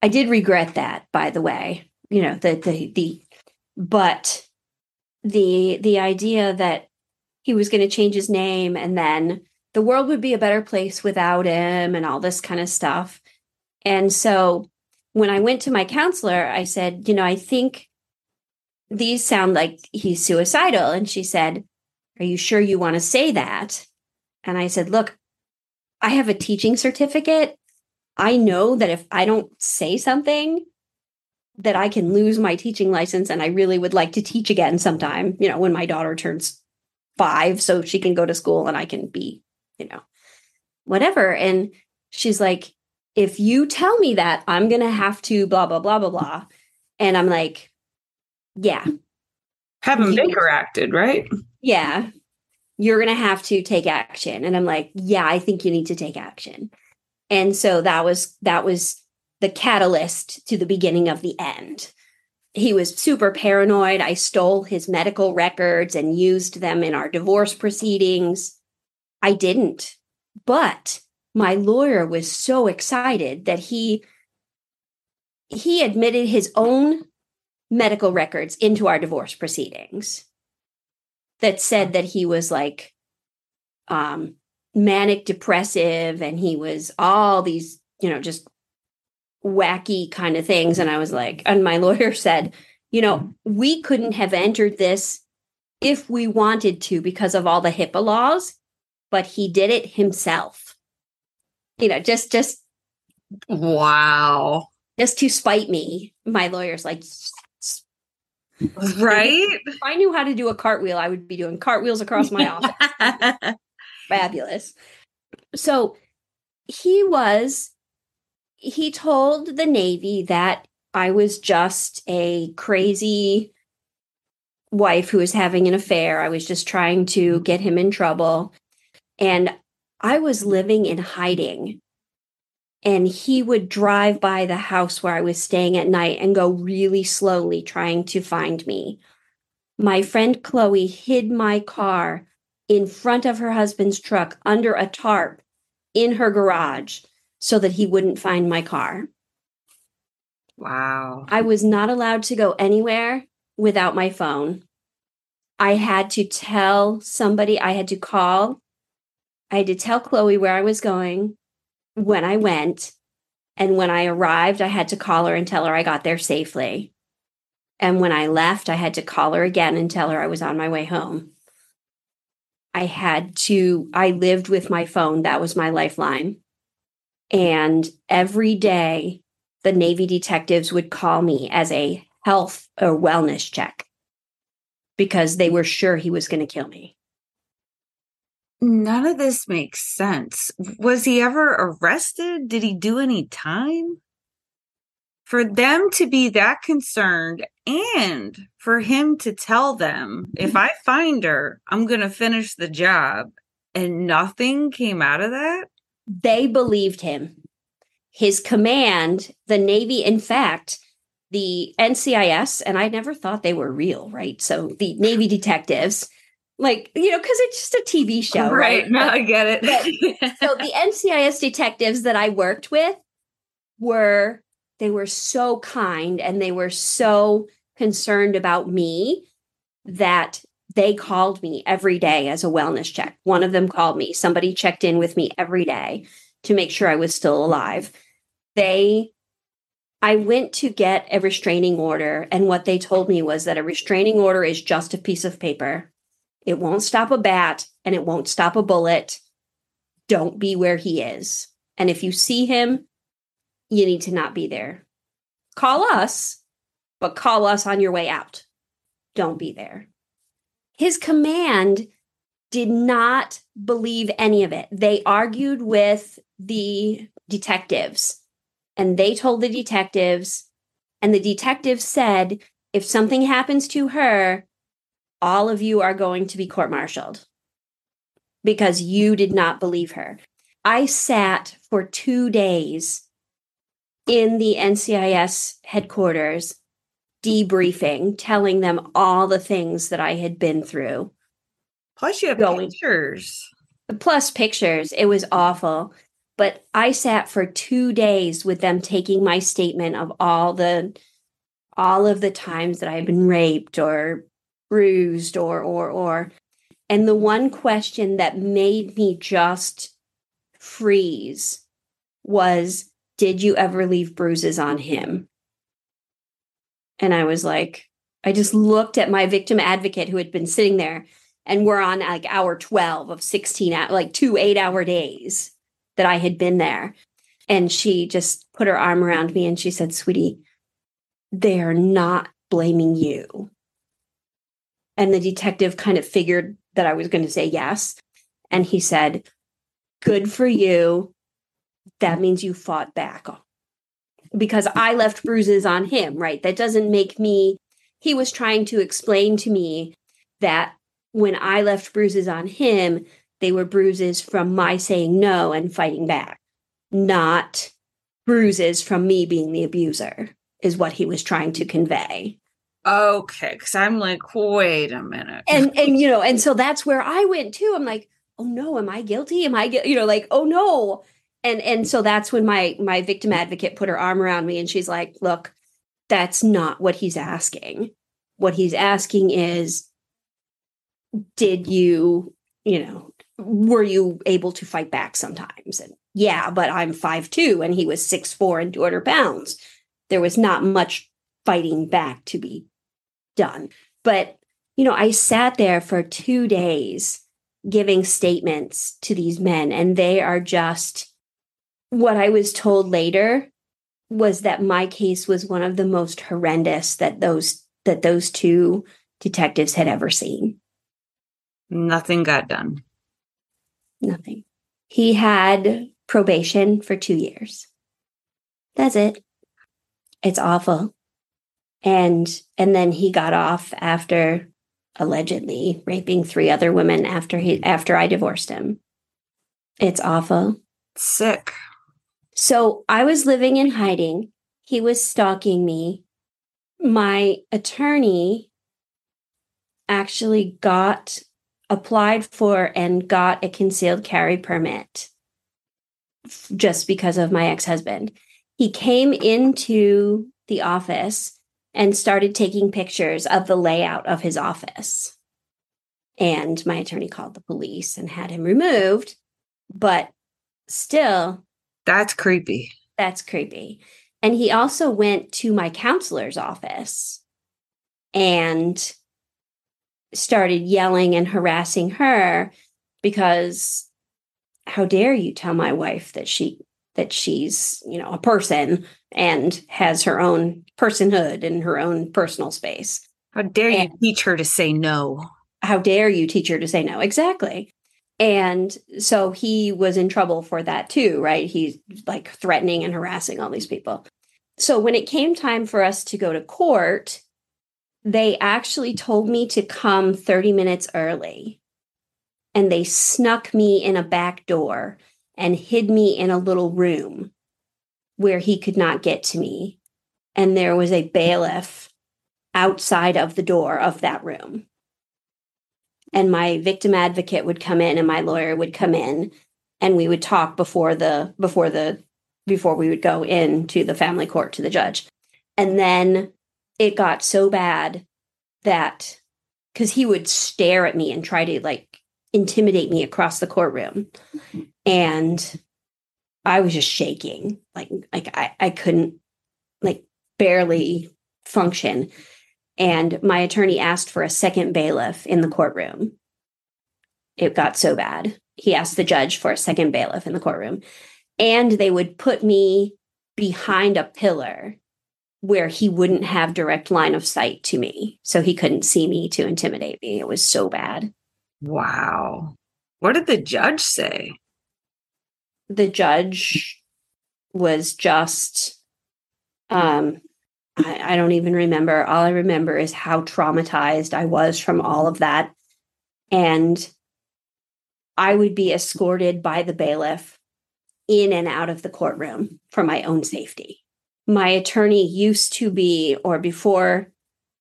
Speaker 2: I did regret that by the way you know the the the but the the idea that he was going to change his name and then the world would be a better place without him and all this kind of stuff. And so when I went to my counselor, I said, you know, I think these sound like he's suicidal. And she said, Are you sure you want to say that? And I said, Look, I have a teaching certificate. I know that if I don't say something, that I can lose my teaching license and I really would like to teach again sometime, you know, when my daughter turns 5 so she can go to school and I can be, you know, whatever. And she's like, if you tell me that, I'm going to have to blah blah blah blah blah. And I'm like, yeah.
Speaker 1: Have him Baker acted, right?
Speaker 2: Yeah. You're going to have to take action. And I'm like, yeah, I think you need to take action. And so that was that was the catalyst to the beginning of the end. He was super paranoid. I stole his medical records and used them in our divorce proceedings. I didn't. But my lawyer was so excited that he he admitted his own medical records into our divorce proceedings that said that he was like um manic depressive and he was all these you know just wacky kind of things. And I was like, and my lawyer said, you know, we couldn't have entered this if we wanted to because of all the HIPAA laws, but he did it himself. You know, just, just,
Speaker 1: wow.
Speaker 2: Just to spite me. My lawyer's like,
Speaker 1: right?
Speaker 2: If I knew how to do a cartwheel, I would be doing cartwheels across my office. Fabulous. So he was he told the Navy that I was just a crazy wife who was having an affair. I was just trying to get him in trouble. And I was living in hiding. And he would drive by the house where I was staying at night and go really slowly trying to find me. My friend Chloe hid my car in front of her husband's truck under a tarp in her garage so that he wouldn't find my car.
Speaker 1: Wow.
Speaker 2: I was not allowed to go anywhere without my phone. I had to tell somebody, I had to call, I had to tell Chloe where I was going when I went. And when I arrived, I had to call her and tell her I got there safely. And when I left, I had to call her again and tell her I was on my way home. I had to, I lived with my phone. That was my lifeline. And every day, the Navy detectives would call me as a health or wellness check because they were sure he was going to kill me.
Speaker 1: None of this makes sense. Was he ever arrested? Did he do any time? For them to be that concerned and for him to tell them, if I find her, I'm going to finish the job, and nothing came out of that?
Speaker 2: they believed him. His command, the Navy, in fact, the NCIS, and I never thought they were real, right? So the Navy detectives, like, you know, because it's just a TV show, right?
Speaker 1: right? No, I get it.
Speaker 2: so the NCIS detectives that I worked with were, they were so kind and they were so concerned about me that they called me every day as a wellness check. One of them called me. Somebody checked in with me every day to make sure I was still alive. They, I went to get a restraining order, and what they told me was that a restraining order is just a piece of paper. It won't stop a bat and it won't stop a bullet. Don't be where he is. And if you see him, you need to not be there. Call us, but call us on your way out. Don't be there. His command did not believe any of it. They argued with the detectives and they told the detectives, and the detectives said, if something happens to her, all of you are going to be court martialed because you did not believe her. I sat for two days in the NCIS headquarters debriefing, telling them all the things that I had been through.
Speaker 1: Plus, you have
Speaker 2: Going.
Speaker 1: pictures.
Speaker 2: Plus pictures. It was awful. But I sat for two days with them taking my statement of all the all of the times that I had been raped or bruised or or or. And the one question that made me just freeze was did you ever leave bruises on him? And i was like i just looked at my victim advocate who had been sitting there and we're on like hour 12 of 16 hou- like two 8 hour days that i had been there. And she just put her arm around me and she said sweetie they are not blaming you and the detective kind of figured that I was going to say yes. And he said, Good for you. That means you fought back. Because I left bruises on him, right? That doesn't make me, he was trying to explain to me that when I left bruises on him, they were bruises from my saying no and fighting back, not bruises from me being the abuser, is what he was trying to convey
Speaker 1: Okay, because I'm like, wait a minute.
Speaker 2: and and you know and so that's where i went too. I'm like oh no am i guilty? Am i gu-" you know like oh no. And and so that's when my my victim advocate put her arm around me and she's like look that's not what he's asking. What he's asking is did you you know were you able to fight back sometimes? And yeah but i'm five two and he was six four and 200 pounds. There was not much fighting back to be done but you know, I sat there for two days giving statements to these men, and they are just what I was told later was that my case was one of the most horrendous that those that those two detectives had ever seen.
Speaker 1: Nothing got done.
Speaker 2: Nothing. He had probation for two years. That's it. It's awful. And and then he got off after allegedly raping three other women after he after I divorced him. It's awful.
Speaker 1: Sick.
Speaker 2: So I was living in hiding. He was stalking me. My attorney actually got applied for and got a concealed carry permit just because of my ex-husband. He came into the office and started taking pictures of the layout of his office. And my attorney called the police and had him removed, but still
Speaker 1: That's creepy.
Speaker 2: that's creepy. And he also went to my counselor's office and started yelling and harassing her because how dare you tell my wife that she that she's, you know, a person and has her own personhood and her own personal space.
Speaker 1: How dare you teach her to say no?
Speaker 2: How dare you teach her to say no? Exactly. And so he was in trouble for that too, right? He's like threatening and harassing all these people. So when it came time for us to go to court, they actually told me to come 30 minutes early. And they snuck me in a back door and hid me in a little room where he could not get to me. And there was a bailiff outside of the door of that room and my victim advocate would come in and my lawyer would come in and we would talk before the before the before we would go into the family court to the judge and then it got so bad that because he would stare at me and try to like intimidate me across the courtroom and i was just shaking like like i, I couldn't like barely function and my attorney asked for a second bailiff in the courtroom. It got so bad. He asked the judge for a second bailiff in the courtroom. And they would put me behind a pillar where he wouldn't have direct line of sight to me. So he couldn't see me to intimidate me. It was so bad.
Speaker 1: Wow. What did the judge say?
Speaker 2: The judge was just um I, I don't even remember. All I remember is how traumatized I was from all of that. And I would be escorted by the bailiff in and out of the courtroom for my own safety. my attorney used to be or before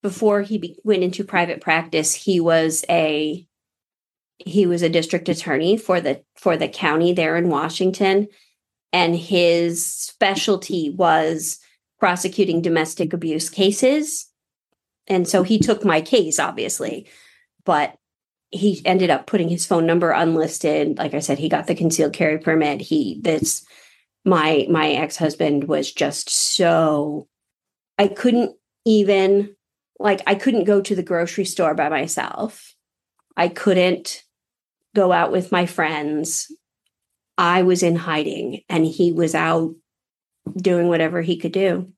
Speaker 2: before he be, went into private practice he was a he was a district attorney for the for the county there in Washington. And his specialty was prosecuting domestic abuse cases. And so he took my case obviously. But he ended up putting his phone number unlisted. Like i said he got the concealed carry permit. He this my my ex-husband was just so i couldn't even like i couldn't go to the grocery store by myself. I couldn't go out with my friends. I was in hiding and he was out doing whatever he could do.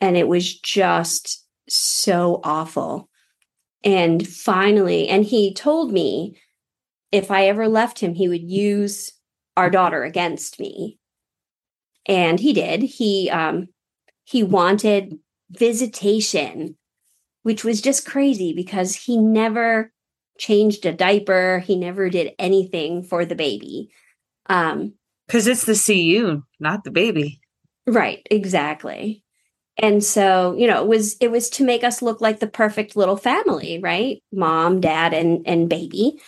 Speaker 2: And it was just so awful. And finally and he told me if i ever left him he would use our daughter against me. And he did. He um he wanted visitation which was just crazy because he never changed a diaper. He never did anything for the baby. Um
Speaker 1: because it's the cu not the baby.
Speaker 2: Right exactly. And so you know it was it was to make us look like the perfect little family right? Mom dad and and baby.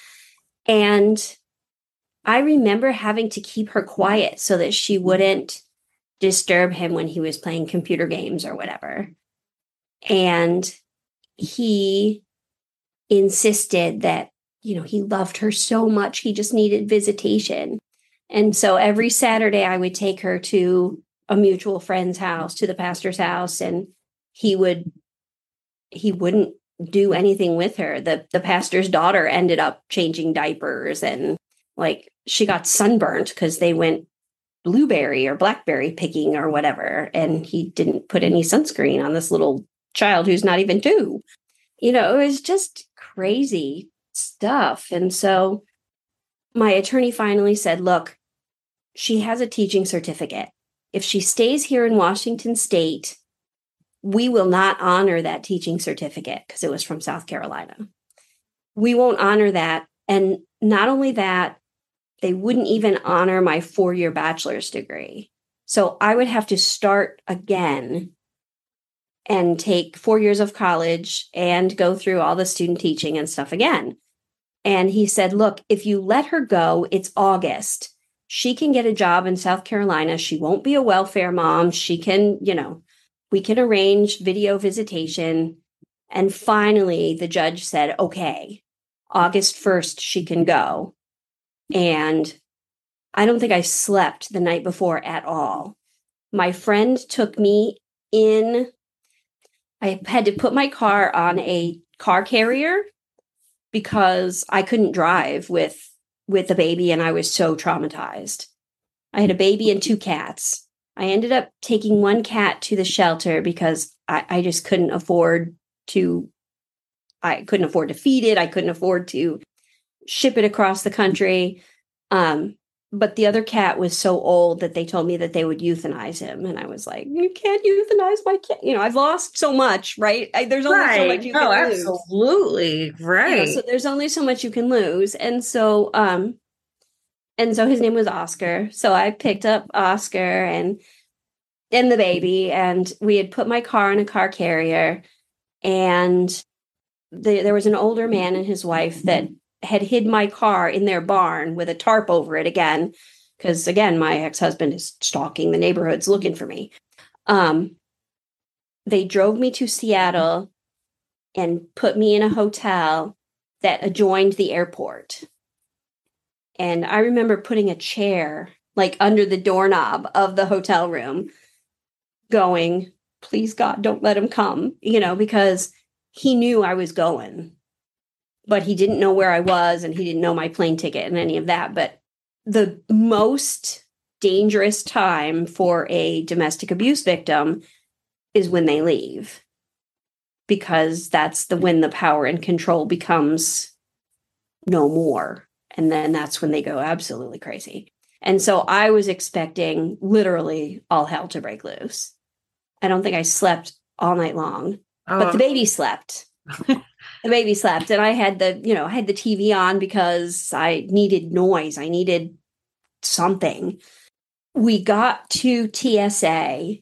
Speaker 2: And i remember having to keep her quiet so that she wouldn't disturb him when he was playing computer games or whatever. And he insisted that, you know, he loved her so much, he just needed visitation. And so every Saturday, I would take her to a mutual friend's house, to the pastor's house, and he would, he wouldn't do anything with her. The the pastor's daughter ended up changing diapers and like she got sunburnt because they went blueberry or blackberry picking or whatever. And he didn't put any sunscreen on this little child who's not even two. You know, it was just crazy stuff. And so my attorney finally said, look, she has a teaching certificate. If she stays here in Washington state, we will not honor that teaching certificate because it was from South Carolina. We won't honor that. And not only that, they wouldn't even honor my four year bachelor's degree. So I would have to start again and take four years of college and go through all the student teaching and stuff again. And he said, Look, if you let her go, it's August. She can get a job in South Carolina. She won't be a welfare mom. She can, you know, we can arrange video visitation. And finally, the judge said, Okay, August 1st, she can go. And I don't think I slept the night before at all. My friend took me in. I had to put my car on a car carrier because I couldn't drive with with the baby and I was so traumatized. I had a baby and two cats. I ended up taking one cat to the shelter because I, I just couldn't afford to I couldn't afford to feed it. I couldn't afford to ship it across the country. Um, but the other cat was so old that they told me that they would euthanize him, and I was like, "You can't euthanize my cat." You know, I've lost so much, right? I, there's only right. so much you
Speaker 1: oh, can lose. absolutely, right.
Speaker 2: You know, so there's only so much you can lose, and so, um, and so his name was Oscar. So I picked up Oscar and and the baby, and we had put my car in a car carrier, and the, there was an older man and his wife that had hid my car in their barn with a tarp over it again because again my ex-husband is stalking the neighborhoods looking for me. Um they drove me to seattle and put me in a hotel that adjoined the airport. And i remember putting a chair like under the doorknob of the hotel room going please god don't let him come you know because he knew i was going but he didn't know where I was and he didn't know my plane ticket and any of that. But the most dangerous time for a domestic abuse victim is when they leave because that's the when the power and control becomes no more and then that's when they go absolutely crazy and so i was expecting literally all hell to break loose i don't think i slept all night long oh. but the oh. baby slept the baby slept and i had the you know i had the tv on because i needed noise i needed something we got to tsa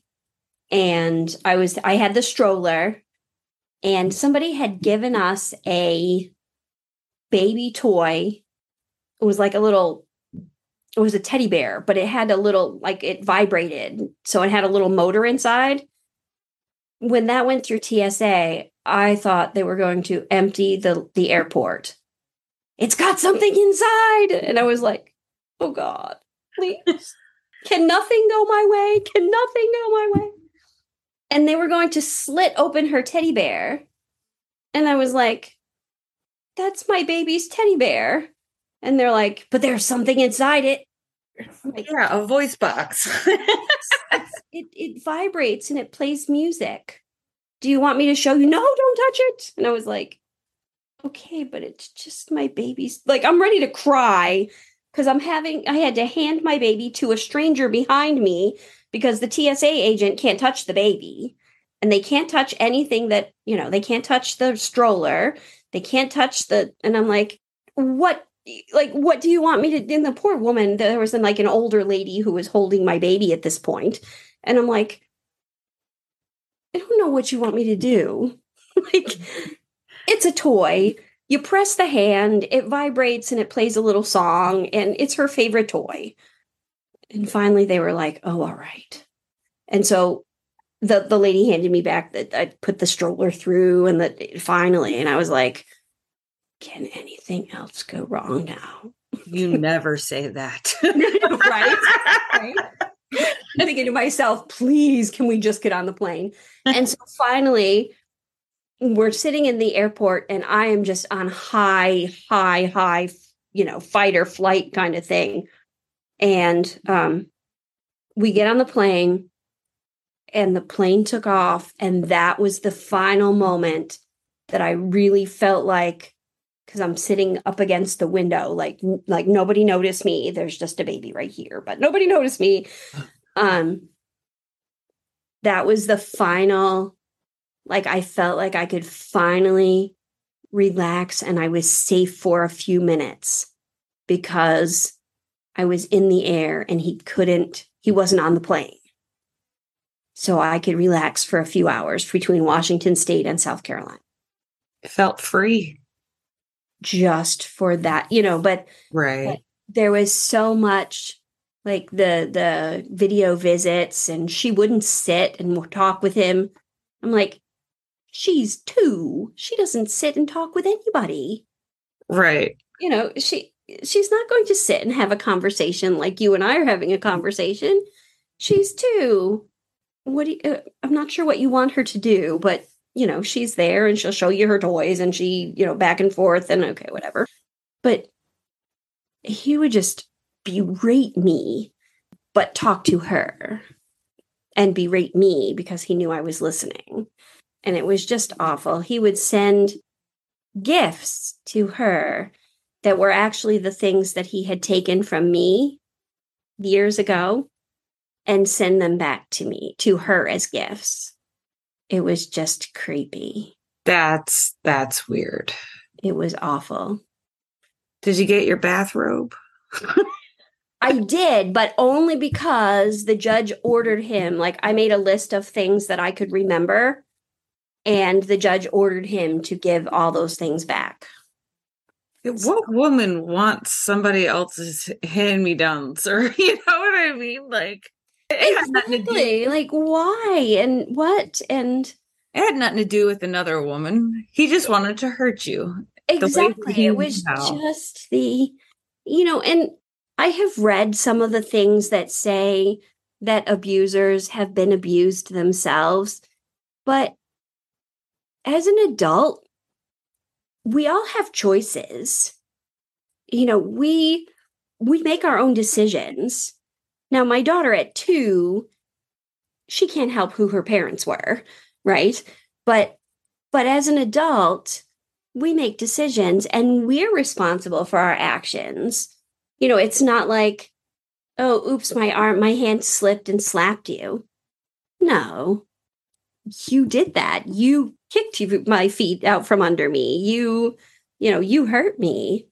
Speaker 2: and I was I had the stroller and somebody had given us a baby toy. It was like a little it was a teddy bear, but it had a little like it vibrated. So it had a little motor inside. When that went through TSA, I thought they were going to empty the the airport. It's got something inside. And I was like, "Oh god, please. Can nothing go my way? Can nothing go my way?" And they were going to slit open her teddy bear. And I was like, "That's my baby's teddy bear." And they're like, "But there's something inside it." Like,
Speaker 1: Yeah, a voice box.
Speaker 2: it it vibrates and it plays music. Do you want me to show you? No, don't touch it. And I was like, okay, but it's just my baby's like I'm ready to cry because I'm having I had to hand my baby to a stranger behind me because the TSA agent can't touch the baby and they can't touch anything that, you know, they can't touch the stroller. They can't touch the and I'm like, what like what do you want me to and the poor woman there was like an older lady who was holding my baby at this point and i'm like i don't know what you want me to do like it's a toy you press the hand it vibrates and it plays a little song and it's her favorite toy and finally they were like oh all right and so the the lady handed me back that i put the stroller through and that finally and i was like can anything else go wrong now
Speaker 1: you never say that.
Speaker 2: right? right? Thinking to myself, please, can we just get on the plane? And so finally, we're sitting in the airport, and I am just on high, high, high, you know, fight or flight kind of thing. And um, we get on the plane, and the plane took off, and that was the final moment that I really felt like because I'm sitting up against the window, like like nobody noticed me. There's just a baby right here, but nobody noticed me. Um, that was the final. Like I felt like I could finally relax, and I was safe for a few minutes because I was in the air, and he couldn't. He wasn't on the plane, so I could relax for a few hours between Washington State and South Carolina.
Speaker 1: It felt free.
Speaker 2: just for that, you know, but
Speaker 1: Right.
Speaker 2: there was so much like the the video visits and she wouldn't sit and talk with him. I'm like, she's two. She doesn't sit and talk with anybody.
Speaker 1: Right.
Speaker 2: You know, she she's not going to sit and have a conversation like you and I are having a conversation. She's two. What do you, uh, I'm not sure what you want her to do, but you know, she's there and she'll show you her toys and she, you know, back and forth and okay, whatever. But he would just berate me, but talk to her and berate me because he knew I was listening. And it was just awful. He would send gifts to her that were actually the things that he had taken from me years ago and send them back to me, to her as gifts. It was just creepy.
Speaker 1: That's that's weird.
Speaker 2: It was awful.
Speaker 1: Did you get your bathrobe?
Speaker 2: I did, but only because the judge ordered him. Like, I made a list of things that I could remember, and the judge ordered him to give all those things back.
Speaker 1: What woman wants somebody else's hand me downs? Or you know what I mean? Like it had do
Speaker 2: Exactly. Like, why and what? And
Speaker 1: it had nothing to do with another woman. He just wanted to hurt you.
Speaker 2: exactly. It was
Speaker 1: how.
Speaker 2: just the, you know, and I have read some of the things that say that abusers have been abused themselves, but as an adult, we all have choices. You know, we we make our own decisions. Now, my daughter at 2, she can't help who her parents were, right? But but as an adult, we make decisions and we're responsible for our actions. You know, it's not like, oh, oops, my arm, my hand slipped and slapped you. No, you did that. You kicked you- my feet out from under me. You, you know, you hurt me.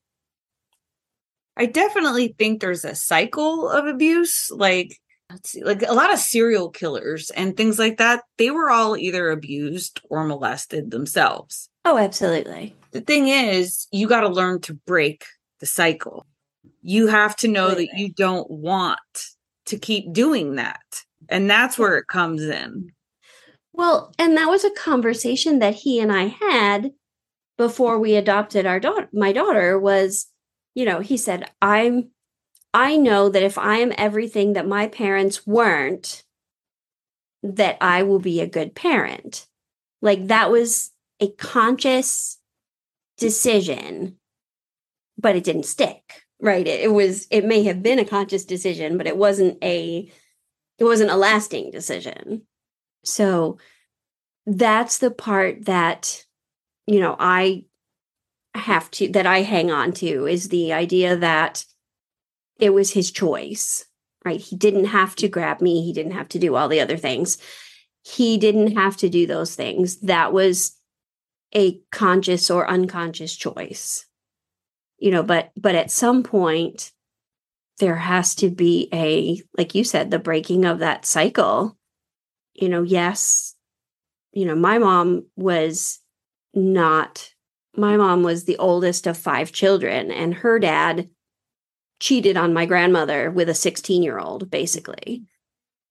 Speaker 1: I definitely think there's a cycle of abuse. Like let's see, like a lot of serial killers and things like that, they were all either abused or molested themselves.
Speaker 2: Oh, absolutely.
Speaker 1: The thing is, you got to learn to break the cycle. You have to know that you don't want to keep doing that. And that's where it comes in.
Speaker 2: Well, and that was a conversation that he and I had before we adopted our daughter my daughter was you know he said i'm i know that if i am everything that my parents weren't that i will be a good parent like that was a conscious decision but it didn't stick right it, it was it may have been a conscious decision but it wasn't a it wasn't a lasting decision. So that's the part that you know i have to that i hang on to is the idea that it was his choice right? He didn't have to grab me. He didn't have to do all the other things. He didn't have to do those things. That was a conscious or unconscious choice you know but but at some point there has to be a like you said the breaking of that cycle. You know yes you know my mom was not my mom was the oldest of five children and her dad cheated on my grandmother with a 16 year old basically.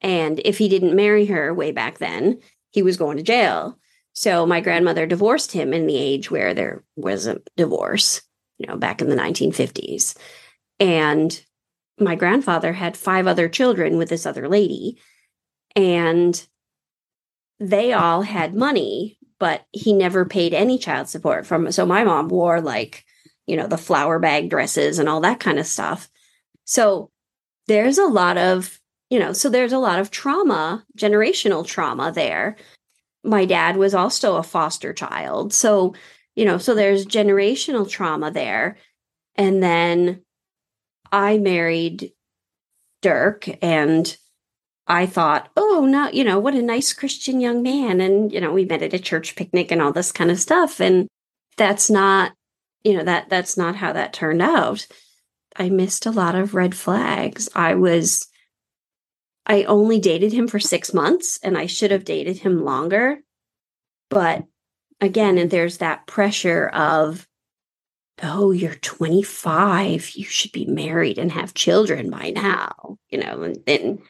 Speaker 2: And if he didn't marry her way back then he was going to jail. So my grandmother divorced him in the age where there was a divorce you know back in the 1950s and my grandfather had five other children with this other lady and they all had money but he never paid any child support from so my mom wore like you know the flour bag dresses and all that kind of stuff. So there's a lot of you know so there's a lot of trauma generational trauma there. My dad was also a foster child so you know so there's generational trauma there and then i married dirk and I thought, oh, no, you know, what a nice Christian young man. And, you know, we met at a church picnic and all this kind of stuff. And that's not, you know, that that's not how that turned out. I missed a lot of red flags. I was, I only dated him for six months and I should have dated him longer. But again, and there's that pressure of, oh, you're 25, you should be married and have children by now, you know, and, and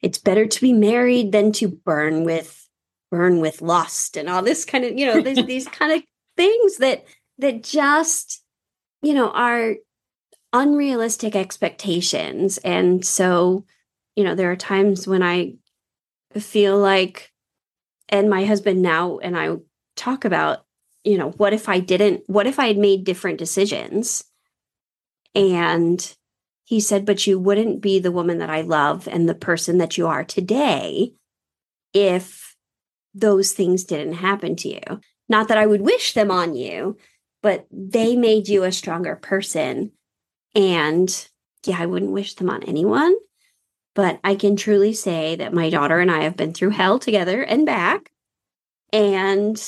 Speaker 2: it's better to be married than to burn with burn with lust and all this kind of you know these these kind of things that that just you know are unrealistic expectations. And so you know there are times when i feel like and my husband now and i talk about you know what if i didn't what if i had made different decisions and he said, But you wouldn't be the woman that I love and the person that you are today if those things didn't happen to you. Not that I would wish them on you, but they made you a stronger person. And yeah, I wouldn't wish them on anyone. But I can truly say that my daughter and I have been through hell together and back. And,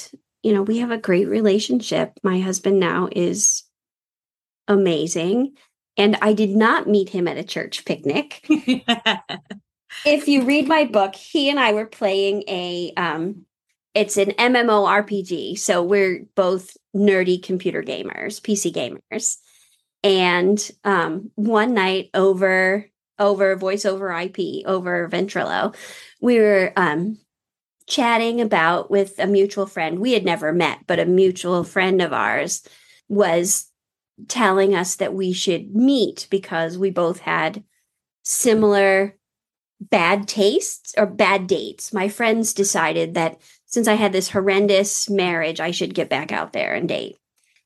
Speaker 2: you know, we have a great relationship. My husband now is amazing. And I did not meet him at a church picnic. if you read my book, he and I were playing a um it's an MMORPG. So we're both nerdy computer gamers, PC gamers. And um one night over over voice over IP over Ventrilo, we were um chatting about with a mutual friend. We had never met, but a mutual friend of ours was telling us that we should meet because we both had similar bad tastes or bad dates. My friends decided that since I had this horrendous marriage, I should get back out there and date.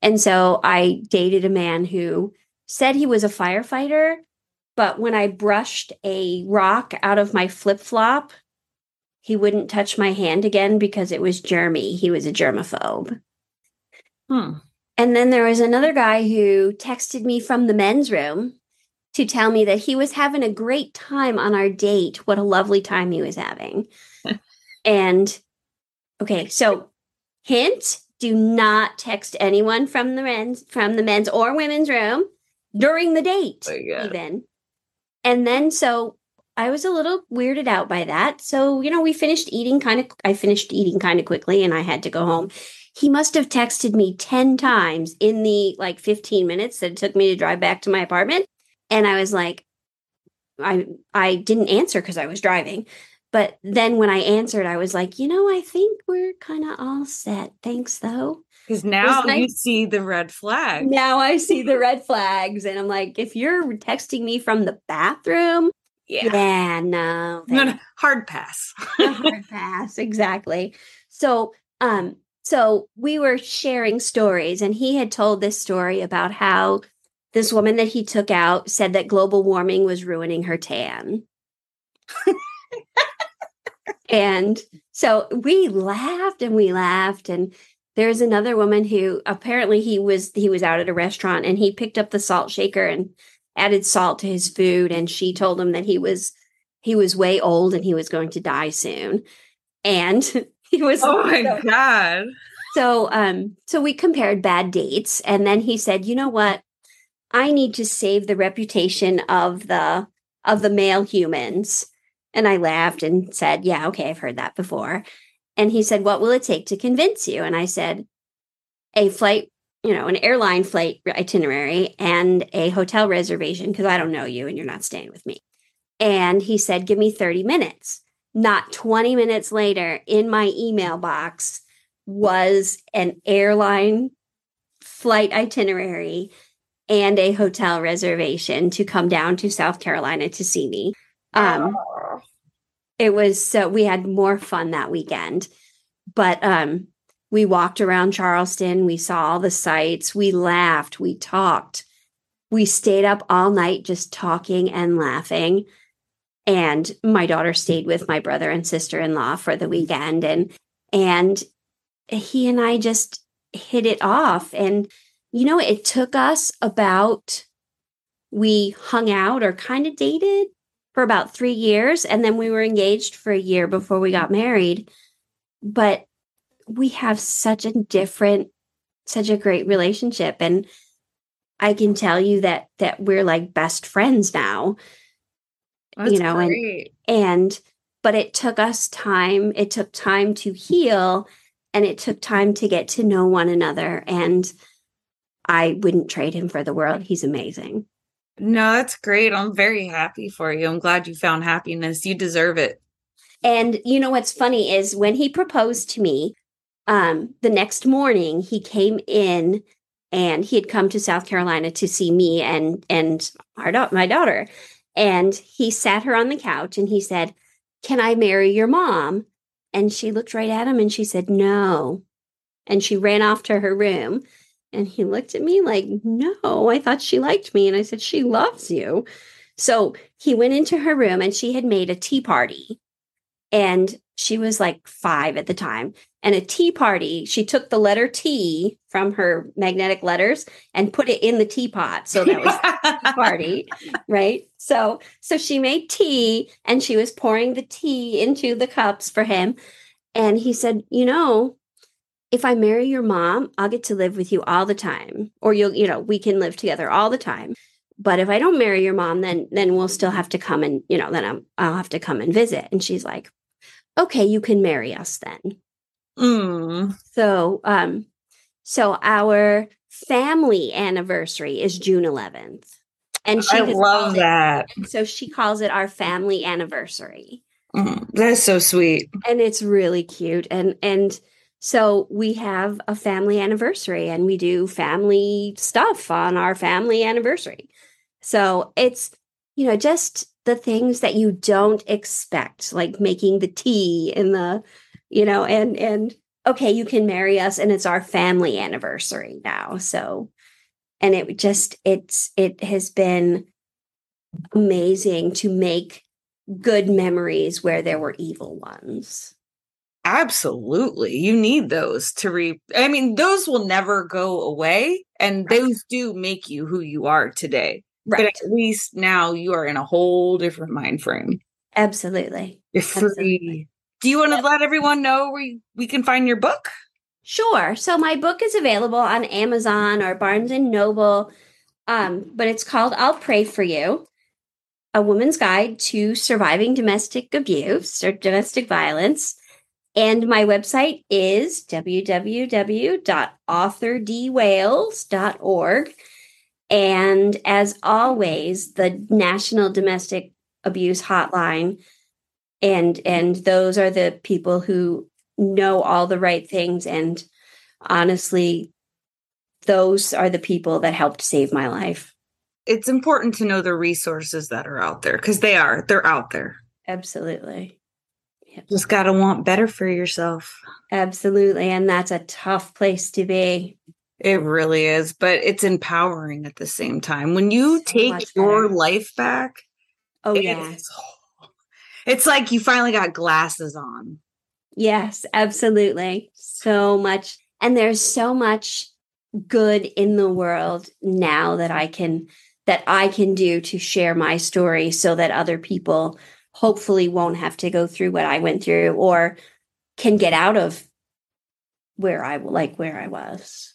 Speaker 2: And so I dated a man who said he was a firefighter, but when I brushed a rock out of my flip flop, he wouldn't touch my hand again because it was germy. He was a germaphobe. Hmm. And then there was another guy who texted me from the men's room to tell me that he was having a great time on our date. What a lovely time he was having. and okay, so hint, do not text anyone from the men's from the men's or women's room during the date, oh even. And then so I was a little weirded out by that. So, you know, we finished eating kind of I finished eating kind of quickly and I had to go home. He must have texted me 10 times in the like 15 minutes that it took me to drive back to my apartment. And I was like, I I didn't answer because I was driving. But then when I answered, I was like, you know, I think we're kind of all set. Thanks though.
Speaker 1: Because now
Speaker 2: nice.
Speaker 1: you see the red flag.
Speaker 2: Now I see the red flags. And I'm like, if you're texting me from the bathroom,
Speaker 1: Yeah.
Speaker 2: yeah, no.
Speaker 1: No, no, hard pass.
Speaker 2: Hard pass. Exactly. So um, so we were sharing stories, and he had told this story about how this woman that he took out said that global warming was ruining her tan. and so we laughed and we laughed and there's another woman who apparently he was he was out at a restaurant and he picked up the salt shaker and added salt to his food and she told him that he was he was way old and he was going to die soon and he was
Speaker 1: oh my
Speaker 2: so-
Speaker 1: god.
Speaker 2: so um so we compared bad dates and then he said, "You know what? I need to save the reputation of the of the male humans." And I laughed and said, "Yeah, okay, I've heard that before." And he said, "What will it take to convince you?" And I said, "A flight, you know, an airline flight itinerary and a hotel reservation because I don't know you and you're not staying with me." And he said, "Give me 30 minutes." Not 20 minutes later in my email box was an airline flight itinerary and a hotel reservation to come down to South Carolina to see me. Um, it was so we had more fun that weekend, but um, we walked around Charleston. We saw all the sights. We laughed. We talked. We stayed up all night just talking and laughing. And my daughter stayed with my brother and sister in law for the weekend, and and he and I just hit it off. And, you know, it took us about, we hung out or kind of dated for about three years. And then we were engaged for a year before we got married. But we have such a different, such a great relationship. And I can tell you that, that we're like best friends now.
Speaker 1: That's
Speaker 2: you know, and- and but it took us time it took time to heal and it took time to get to know one another and i wouldn't trade him for the world he's amazing
Speaker 1: no, that's great. I'm very happy for you. I'm glad you found happiness. You deserve it.
Speaker 2: and you know what's funny is when he proposed to me um the next morning he came in and he had come to south carolina to see me and and our da- my daughter. And he sat her on the couch and he said can i marry your mom? And she looked right at him and she said no. And she ran off to her room and he looked at me like no i thought she liked me. And i said she loves you. So he went into her room and she had made a tea party and she was like five at the time. And a tea party she took the letter t from her magnetic letters and put it in the teapot. So that was tea party right? So so she made tea and she was pouring the tea into the cups for him. And he said you know if i marry your mom i'll get to live with you all the time. Or you'll you know we can live together all the time. But if i don't marry your mom then then we'll still have to come and you know then I'm, i'll have to come and visit. And she's like okay you can marry us then
Speaker 1: Mm.
Speaker 2: so um so our family anniversary is june 11th and she
Speaker 1: I love
Speaker 2: called it-
Speaker 1: that.
Speaker 2: so she calls it our family anniversary
Speaker 1: Mm, that is so sweet.
Speaker 2: and it's really cute and and so we have a family anniversary and we do family stuff on our family anniversary so it's you know just the things that you don't expect like making the tea and the you know and and okay you can marry us and it's our family anniversary now so and it just it's it has been amazing to make good memories where there were evil ones
Speaker 1: Absolutely. You need those to re I mean, those will never go away. And
Speaker 2: Right.
Speaker 1: those do make you who you are today.
Speaker 2: Right
Speaker 1: But at least now you are in a whole different mind frame.
Speaker 2: absolutely
Speaker 1: You're free.
Speaker 2: Absolutely.
Speaker 1: Do you want to let everyone know where you, we can find your book?
Speaker 2: Sure. So my book is available on Amazon or Barnes and Noble, um, but it's called "I'll Pray for You," A Woman's Guide to Surviving Domestic Abuse or Domestic Violence. And my website is www.authordwayles.org. And as always, the National Domestic Abuse Hotline. And and those are the people who know all the right things. And honestly, those are the people that helped save my life.
Speaker 4: It's important to know the resources that are out there because they are, they're out there.
Speaker 2: Absolutely.
Speaker 4: Yep. Just got to want better for yourself.
Speaker 2: Absolutely. And that's a tough place to be.
Speaker 4: It really is, but it's empowering at the same time. When you so take your life back,
Speaker 2: oh, yeah.
Speaker 4: It's like you finally got glasses on.
Speaker 2: Yes, absolutely. So much. And there's so much good in the world now that I can that I can do to share my story so that other people hopefully won't have to go through what I went through or can get out of where I like where I was.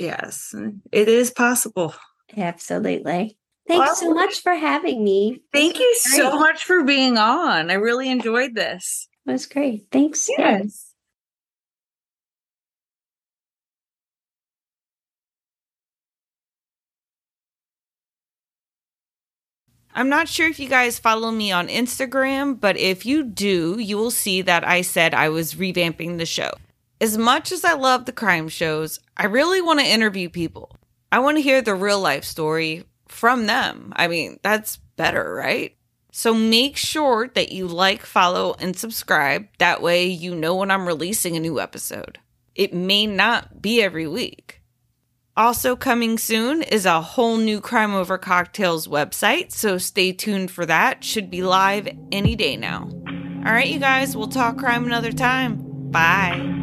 Speaker 4: Yes, it is possible.
Speaker 2: Absolutely. Thanks well, so much for having me.
Speaker 4: Thank you so much for being on. I really enjoyed this.
Speaker 2: It was great. Thanks.
Speaker 4: Yes.
Speaker 1: I'm not sure if you guys follow me on Instagram, but if you do, you will see that I said I was revamping the show. As much as I love the crime shows, I really want to interview people. I want to hear the real life story from them. I mean, that's better, right? So make sure that you like, follow, and subscribe. That way you know when I'm releasing a new episode. It may not be every week. Also, coming soon is a whole new Crime Over Cocktails website, so stay tuned for that. Should be live any day now. All right, you guys, we'll talk crime another time. Bye.